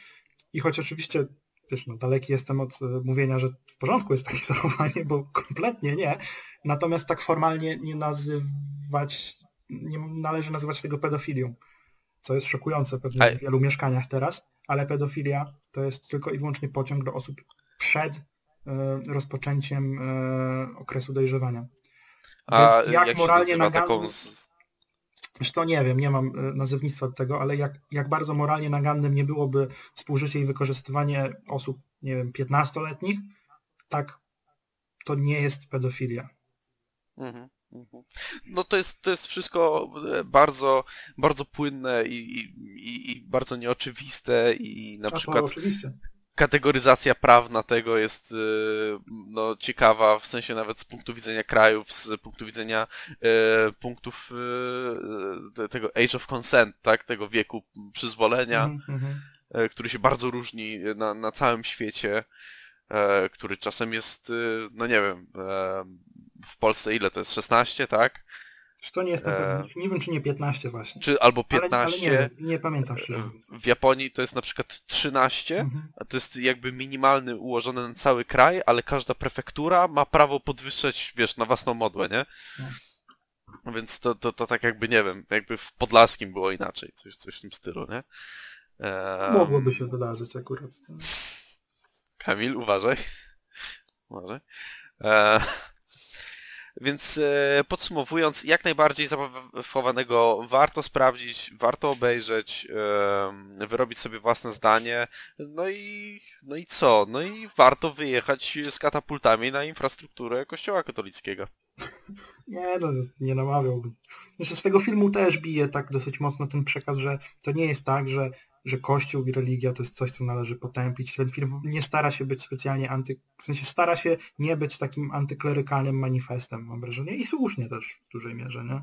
i choć oczywiście wiesz, no, daleki jestem od e, mówienia, że w porządku jest takie *laughs* zachowanie, bo kompletnie nie, natomiast tak formalnie nie nazywać, nie należy nazywać tego pedofilią, co jest szokujące pewnie w wielu mieszkaniach teraz, ale pedofilia to jest tylko i wyłącznie pociąg do osób przed e, rozpoczęciem e, okresu dojrzewania. a Więc jak jak moralnie nazywa nagan- taką... Z... Zresztą nie wiem, nie mam e, nazewnictwa do tego, ale jak, jak bardzo moralnie nagannym nie byłoby współżycie i wykorzystywanie osób, nie wiem, 15-letnich, tak to nie jest pedofilia. Mhm, mhm. No to jest, to jest wszystko e, bardzo, bardzo płynne i, i, i bardzo nieoczywiste i na A przykład oczywiście. Kategoryzacja prawna tego jest y, no, ciekawa, w sensie nawet z punktu widzenia krajów, z punktu widzenia y, punktów y, tego age of consent, tak, tego wieku przyzwolenia, Mhm, mhm. y, który się bardzo różni na, na całym świecie, który czasem jest, no nie wiem, w Polsce ile to jest, 16, tak? Zresztą nie jestem E. Nie wiem, czy nie 15 właśnie. Czy albo Ale, 15? ale nie, wiem, nie pamiętam szczerze w Japonii to jest na przykład 13, Mhm. a to jest jakby minimalny ułożony na cały kraj, ale każda prefektura ma prawo podwyższać, wiesz, na własną modłę, nie? No. Więc to, to, to tak jakby, nie wiem, jakby w Podlaskim było inaczej, coś, coś w tym stylu, nie? Ehm, Mogłoby się wydarzyć akurat. Kamil, uważaj. *laughs* Uważaj. E, więc e, podsumowując, jak najbardziej zabawowanego warto sprawdzić, warto obejrzeć, e, wyrobić sobie własne zdanie, no i, no i co? No i warto wyjechać z katapultami na infrastrukturę kościoła katolickiego. Nie, no, nie namawiałbym. Znaczy, z tego filmu też bije tak dosyć mocno ten przekaz, że to nie jest tak, że, że Kościół i religia to jest coś, co należy potępić. Ten film nie stara się być specjalnie anty... W sensie stara się nie być takim antyklerykalnym manifestem, mam wrażenie. I słusznie też w dużej mierze, nie?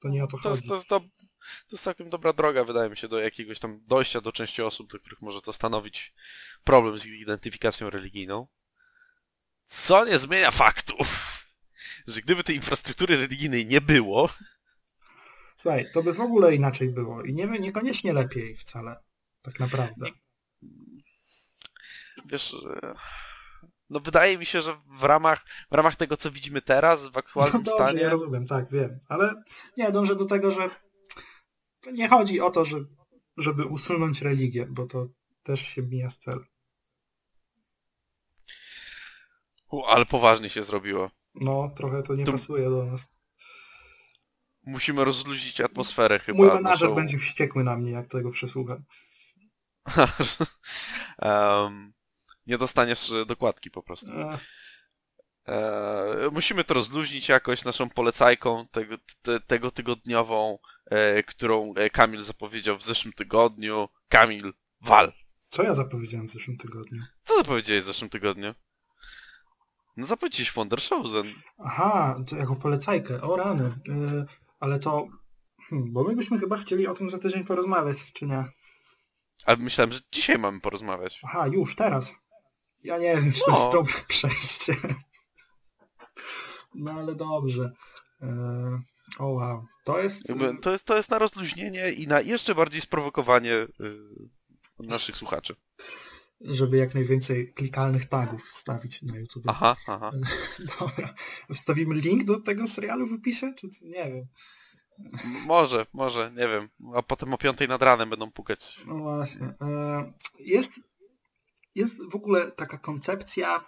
To nie o to To jest, chodzi. to, jest do, to jest całkiem dobra droga, wydaje mi się, do jakiegoś tam dojścia do części osób, do których może to stanowić problem z ich identyfikacją religijną. Co nie zmienia faktu, *laughs* że gdyby tej infrastruktury religijnej nie było, Słuchaj, to by w ogóle inaczej było. I nie, niekoniecznie lepiej wcale. Tak naprawdę. wiesz, e, no wydaje mi się, że w ramach, w ramach tego, co widzimy teraz, w No aktualnym dobrze, stanie, ja rozumiem, tak, wiem. Ale nie, dążę do tego, że to nie chodzi o to, że, żeby usunąć religię, bo to też się mija z celem. U, ale poważnie się zrobiło. No, trochę to nie To- pasuje do nas. Musimy rozluźnić atmosferę chyba. Mój menadżer naszą- będzie wściekły na mnie, jak tego przesłucham. *laughs* Em, nie dostaniesz e, dokładki po prostu. E, E, musimy to rozluźnić jakoś naszą polecajką tego, te, tego tygodniową, e, którą e, Kamil zapowiedział w zeszłym tygodniu. Kamil, wal! Co ja zapowiedziałem w zeszłym tygodniu? Co zapowiedziałeś w zeszłym tygodniu? No zapowiedziałeś Wondershowzen. Aha, to jako polecajkę. O rany. E, ale to... Hmm, bo my byśmy chyba chcieli o tym za tydzień porozmawiać, czy nie? Ale myślałem, że dzisiaj mamy porozmawiać. Aha, już, teraz. Ja nie wiem, czy to No. jest dobre *laughs* przejście. No ale dobrze. E, o wow. To jest... To jest, to jest na rozluźnienie i na jeszcze bardziej sprowokowanie y, naszych słuchaczy. żeby jak najwięcej klikalnych tagów wstawić na YouTube. Aha, aha. *laughs* Dobra. Wstawimy link do tego serialu w opisie? Czy nie wiem. Może, może, nie wiem. A potem o piątej nad ranem będą pukać. No właśnie. E, Jest, jest w ogóle taka koncepcja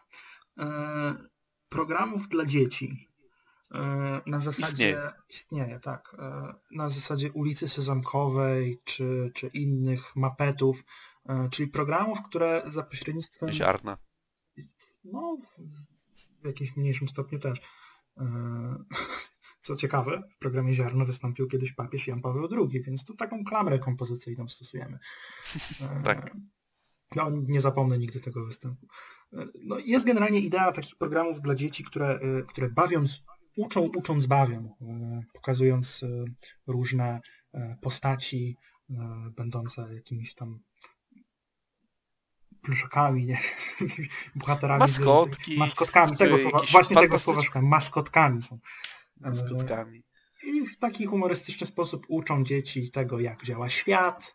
e, programów dla dzieci. E, Na zasadzie Istnieje. istnieje, tak. Na zasadzie ulicy Sezamkowej czy, czy innych mapetów, czyli programów, które za pośrednictwem Ziarna. No, w jakimś mniejszym stopniu też. E, Co ciekawe, w programie Ziarno wystąpił kiedyś papież Jan Paweł II, więc tu taką klamrę kompozycyjną stosujemy. *laughs* E, Tak. No, nie zapomnę nigdy tego występu. E, No, jest generalnie idea takich programów dla dzieci, które, e, które bawiąc, uczą, ucząc bawią, e, pokazując e, różne e, postaci e, będące jakimiś tam pluszakami, nie? *laughs* bohaterami. Maskotki, Maskotkami, tego słowa, właśnie tego słowa szukałem. Maskotkami są. Skutkami. I w taki humorystyczny sposób uczą dzieci tego, jak działa świat,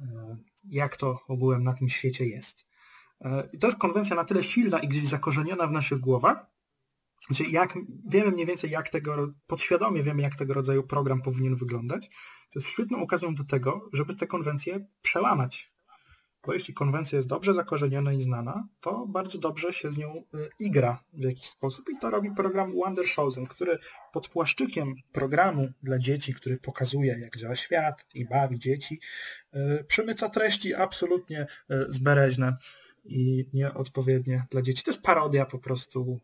e, jak to ogółem na tym świecie jest. E, I to jest konwencja na tyle silna i gdzieś zakorzeniona w naszych głowach, że jak, wiemy mniej więcej, jak tego, podświadomie wiemy, jak tego rodzaju program powinien wyglądać, to jest świetną okazją do tego, żeby te konwencje przełamać. Bo jeśli konwencja jest dobrze zakorzeniona i znana, to bardzo dobrze się z nią y, igra w jakiś sposób i to robi program Wondershozen, który pod płaszczykiem programu dla dzieci, który pokazuje jak działa świat i bawi dzieci, y, przemyca treści absolutnie y, zbereźne i nieodpowiednie dla dzieci. To jest parodia po prostu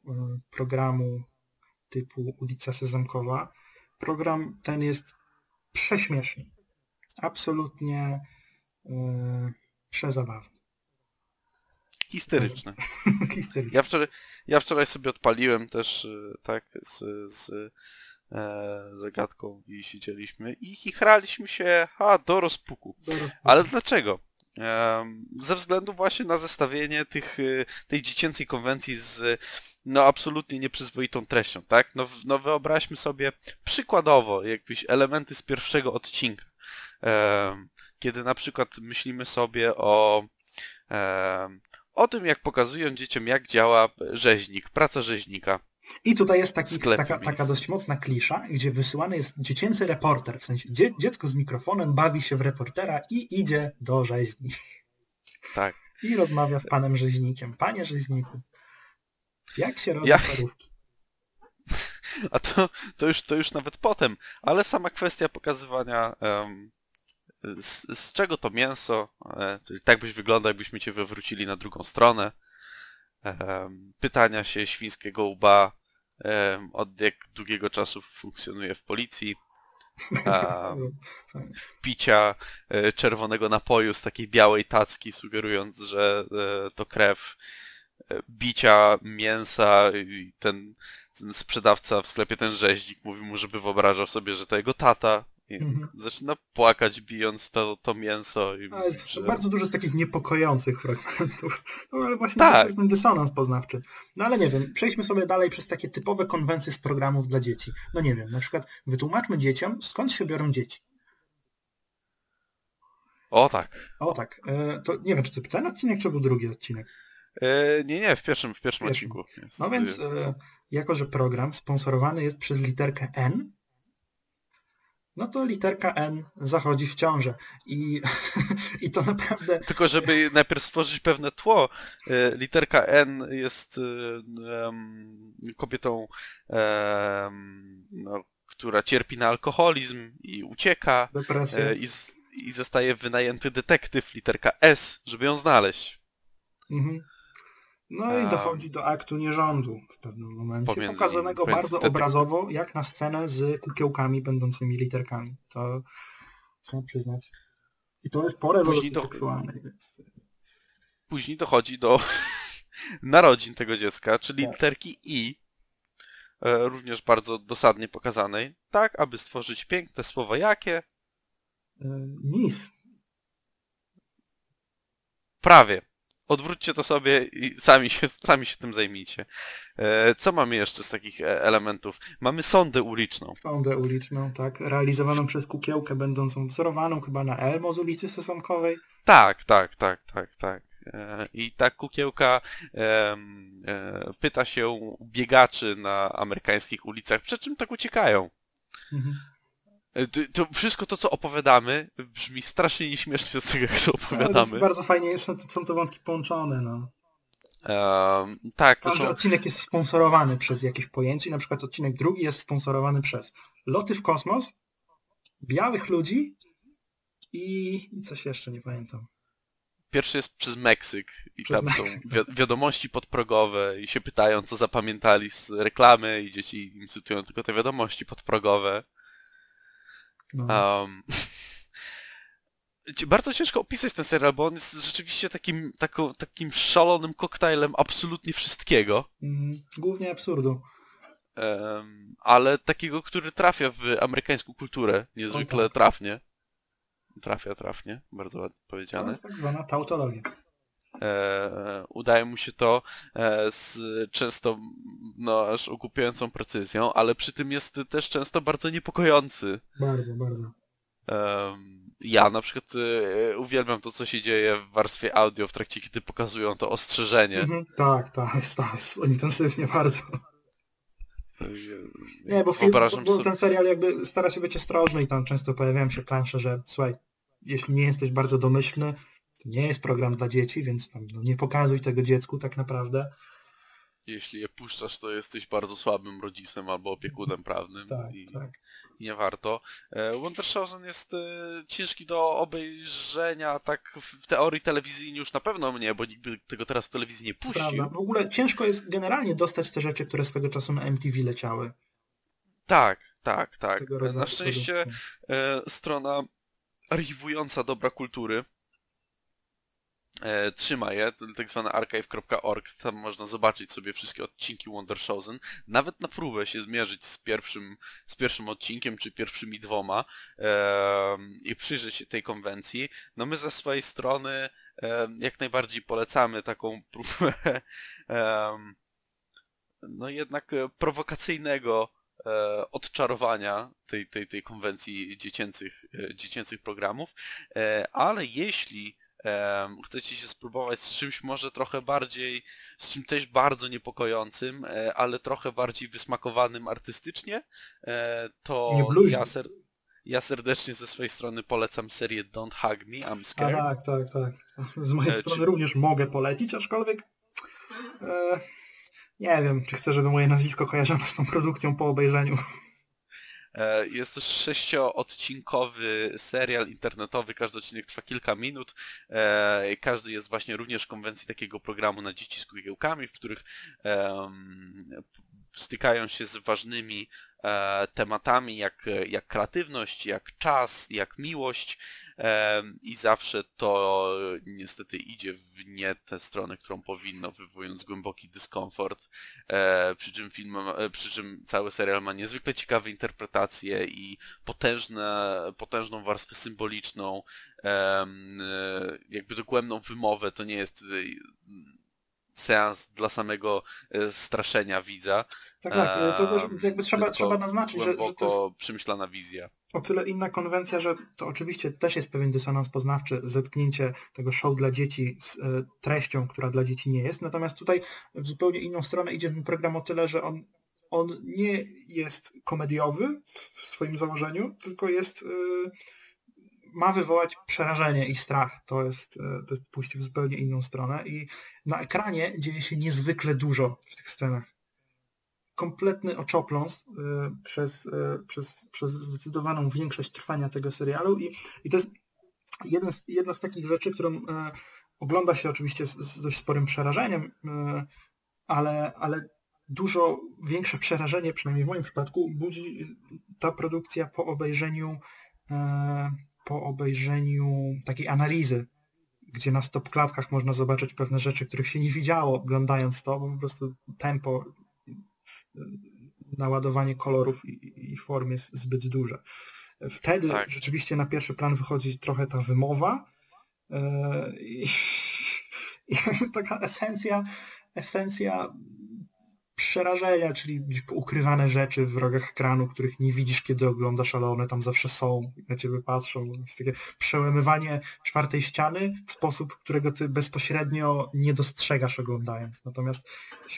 programu typu Ulica Sezamkowa. Program ten jest prześmieszny. Absolutnie yy, przezabawny. Historyczny. *laughs* Historyczny. Ja wczoraj, ja wczoraj sobie odpaliłem też y, tak z, z e, zagadką i siedzieliśmy i chichraliśmy się a, do rozpuku. Do rozpuku. Ale dlaczego? Ze względu właśnie na zestawienie tych, y, tej dziecięcej konwencji z no absolutnie nieprzyzwoitą treścią, tak? No, no wyobraźmy sobie przykładowo jakieś elementy z pierwszego odcinka. Kiedy na przykład myślimy sobie o o tym, jak pokazują dzieciom, jak działa rzeźnik, praca rzeźnika. I tutaj jest taki, taka, taka dość mocna klisza, gdzie wysyłany jest dziecięcy reporter, w sensie dzie dziecko z mikrofonem bawi się w reportera i idzie do rzeźni. Tak. *laughs* I rozmawia z panem rzeźnikiem. Panie rzeźniku, jak się robi ja... parówki? *laughs* A to, to, już, to już nawet potem, ale sama kwestia pokazywania um, z, z, czego to mięso, e, tak byś wyglądał, jakbyśmy cię wywrócili na drugą stronę. E, pytania się świńskiego łba, e, od jak długiego czasu funkcjonuje w policji. A, *laughs* picia e, czerwonego napoju z takiej białej tacki, sugerując, że e, to krew bicia mięsa i ten, ten sprzedawca w sklepie, ten rzeźnik mówi mu, żeby wyobrażał sobie, że to jego tata i mhm. zaczyna płakać bijąc to, to mięso. I ale że... Bardzo dużo z takich niepokojących fragmentów. No ale właśnie tak. to jest ten dysonans poznawczy. No ale nie wiem, przejdźmy sobie dalej przez takie typowe konwencje z programów dla dzieci. No nie wiem, na przykład wytłumaczmy dzieciom, skąd się biorą dzieci. O tak. O tak. E, to nie wiem, czy to ten odcinek, czy był drugi odcinek? E, nie, nie, w pierwszym, w pierwszym, pierwszym. odcinku. Jest, no więc, e, jako że program sponsorowany jest przez literkę N, no to literka N zachodzi w ciążę. I, *laughs* i to naprawdę... Tylko żeby najpierw stworzyć pewne tło, e, literka N jest um, kobietą, um, no, która cierpi na alkoholizm i ucieka. Depresję. I, I zostaje wynajęty detektyw, literka S, żeby ją znaleźć. Mhm. No i dochodzi do aktu nierządu w pewnym momencie, pokazanego bardzo obrazowo, jak na scenę z kukiełkami będącymi literkami. To trzeba przyznać. I to jest po rewolucji do... seksualnej. Więc... Później dochodzi do *laughs* narodzin tego dziecka, czyli tak. literki I, e, również bardzo dosadnie pokazanej, tak aby stworzyć piękne słowo jakie? E, nis. Prawie. Odwróćcie to sobie i sami się, sami się tym zajmijcie. E, co mamy jeszcze z takich e, elementów? Mamy sondę uliczną. Sondę uliczną, tak. Realizowaną przez kukiełkę, będącą wzorowaną chyba na Elmo z ulicy Sesonkowej. Tak, tak, tak, tak, tak. E, I ta kukiełka pyta się biegaczy na amerykańskich ulicach, przed czym tak uciekają. Mhm. E, to, wszystko to, co opowiadamy, brzmi strasznie nieśmiesznie z tego, jak to opowiadamy. No, bardzo fajnie jest, są te wątki połączone, no. Um, tak, to są... odcinek jest sponsorowany przez jakieś pojęcie, na przykład odcinek drugi jest sponsorowany przez loty w kosmos, białych ludzi i, i coś jeszcze, nie pamiętam. Pierwszy jest przez Meksyk i przez tam Meksyk. są wi wiadomości podprogowe i się pytają, co zapamiętali z reklamy i dzieci im cytują tylko te wiadomości podprogowe. No. Um, bardzo ciężko opisać ten serial, bo on jest rzeczywiście takim, taką, takim szalonym koktajlem absolutnie wszystkiego. Mm, głównie absurdu. Um, ale takiego, który trafia w amerykańską kulturę niezwykle tak. trafnie. Trafia trafnie, bardzo ładnie powiedziane. To jest tak zwana tautologia. E, udaje mu się to e, z często no, aż okupującą precyzją, ale przy tym jest też często bardzo niepokojący. Bardzo, bardzo. ja na przykład e, uwielbiam to, co się dzieje w warstwie audio w trakcie, kiedy pokazują to ostrzeżenie. Mhm, tak, tak, *laughs* tak, jest intensywnie bardzo. Nie, bo, film, bo, bo ten serial jakby stara się być ostrożny i tam często pojawiają się plansze, że słuchaj, jeśli nie jesteś bardzo domyślny, To nie jest program dla dzieci, więc tam no, nie pokazuj tego dziecku tak naprawdę. Jeśli je puszczasz, to jesteś bardzo słabym rodzicem albo opiekunem prawnym *laughs* Tak, i, tak. i nie warto. E, Wondershosen jest e, ciężki do obejrzenia, tak w teorii telewizyjnie już na pewno mnie, bo nikt tego teraz w telewizji nie puścił. Prawda. W ogóle ciężko jest generalnie dostać te rzeczy, które swego czasu na MTV leciały. Tak, tak, tak. Na szczęście e, strona archiwująca dobra kultury e, trzyma je, tak zwane archive.org, tam można zobaczyć sobie wszystkie odcinki Wondershosen, nawet na próbę się zmierzyć z pierwszym, z pierwszym odcinkiem, czy pierwszymi dwoma e, i przyjrzeć się tej konwencji. No my ze swojej strony e, jak najbardziej polecamy taką próbę *laughs* no jednak e, prowokacyjnego e, odczarowania tej, tej, tej konwencji dziecięcych, e, dziecięcych programów, ale jeśli em, chcecie się spróbować z czymś może trochę bardziej, z czym też bardzo niepokojącym, e, ale trochę bardziej wysmakowanym artystycznie, e, to ja, ser, ja serdecznie ze swojej strony polecam serię Don't Hug Me, I'm A Scared. tak, tak, tak. Z mojej E, strony czy- również mogę polecić, aczkolwiek e, nie wiem, czy chcę, żeby moje nazwisko kojarzono z tą produkcją po obejrzeniu. E, Jest to sześcioodcinkowy serial internetowy, każdy odcinek trwa kilka minut. E, Każdy jest właśnie również w konwencji takiego programu na dzieci z kukiełkami, w których stykają się z ważnymi e, tematami jak, jak kreatywność, jak czas, jak miłość i zawsze to niestety idzie w nie tę stronę, którą powinno, wywołując głęboki dyskomfort. E, przy, czym film, e, przy czym cały serial ma niezwykle ciekawe interpretacje i potężne, potężną warstwę symboliczną, e, jakby dogłębną wymowę. To nie jest seans dla samego straszenia widza. Tak, tak, to jakby trzeba, trzeba naznaczyć, że, że to jest przemyślana wizja. O tyle inna konwencja, że to oczywiście też jest pewien dysonans poznawczy, zetknięcie tego show dla dzieci z e, treścią, która dla dzieci nie jest. Natomiast tutaj w zupełnie inną stronę idzie ten program o tyle, że on, on nie jest komediowy w, swoim założeniu, tylko jest e, ma wywołać przerażenie i strach. To jest, e, to jest pójść w zupełnie inną stronę i na ekranie dzieje się niezwykle dużo w tych scenach kompletny oczopląs y, przez, y, przez, przez zdecydowaną większość trwania tego serialu i, i to jest jeden z, jedna z takich rzeczy, którą y, ogląda się oczywiście z, z dość sporym przerażeniem, ale, ale dużo większe przerażenie, przynajmniej w moim przypadku, budzi ta produkcja po obejrzeniu po obejrzeniu takiej analizy, gdzie na stop klatkach można zobaczyć pewne rzeczy, których się nie widziało oglądając to, bo po prostu tempo naładowanie kolorów i, i form jest zbyt duże. Wtedy Tak. rzeczywiście na pierwszy plan wychodzi trochę ta wymowa e, i, i *laughs* taka esencja, esencja przerażenia, czyli ukrywane rzeczy w rogach ekranu, których nie widzisz, kiedy oglądasz, ale one tam zawsze są i na ciebie patrzą. Jest takie przełamywanie czwartej ściany w sposób, którego ty bezpośrednio nie dostrzegasz oglądając. Natomiast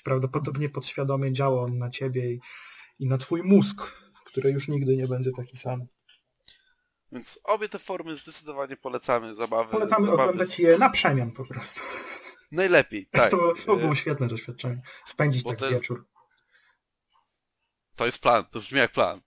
prawdopodobnie podświadomie działa on na ciebie i, i na twój mózg, który już nigdy nie będzie taki sam. Więc obie te formy zdecydowanie polecamy. Zabawy, Polecamy zabawy oglądać je na przemian po prostu. Najlepiej, tak. To, to było E, świetne doświadczenie. Spędzić Bo tak ten- wieczór. To jest plan, to brzmi jak plan.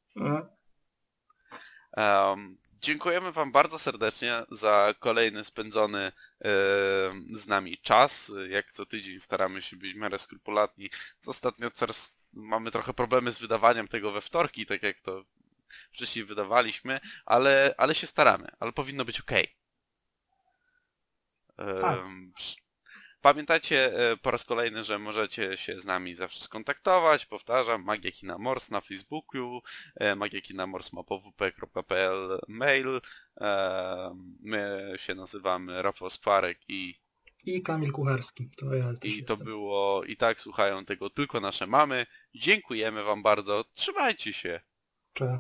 Em, dziękujemy Wam bardzo serdecznie za kolejny spędzony em, z nami czas. Jak co tydzień staramy się być w miarę skrupulatni. Ostatnio coraz mamy trochę problemy z wydawaniem tego we wtorki, tak jak to wcześniej wydawaliśmy, ale, ale się staramy, ale powinno być ok. Tak. Pamiętajcie e, po raz kolejny, że możecie się z nami zawsze skontaktować. Powtarzam, Magia Kina Mors na Facebooku, e, magiakinamors.pw.pl mail. E, My się nazywamy Rafał Sparek i, I Kamil Kucharski. To ja i to jestem. było, i tak słuchają tego tylko nasze mamy. Dziękujemy Wam bardzo, trzymajcie się. Cze-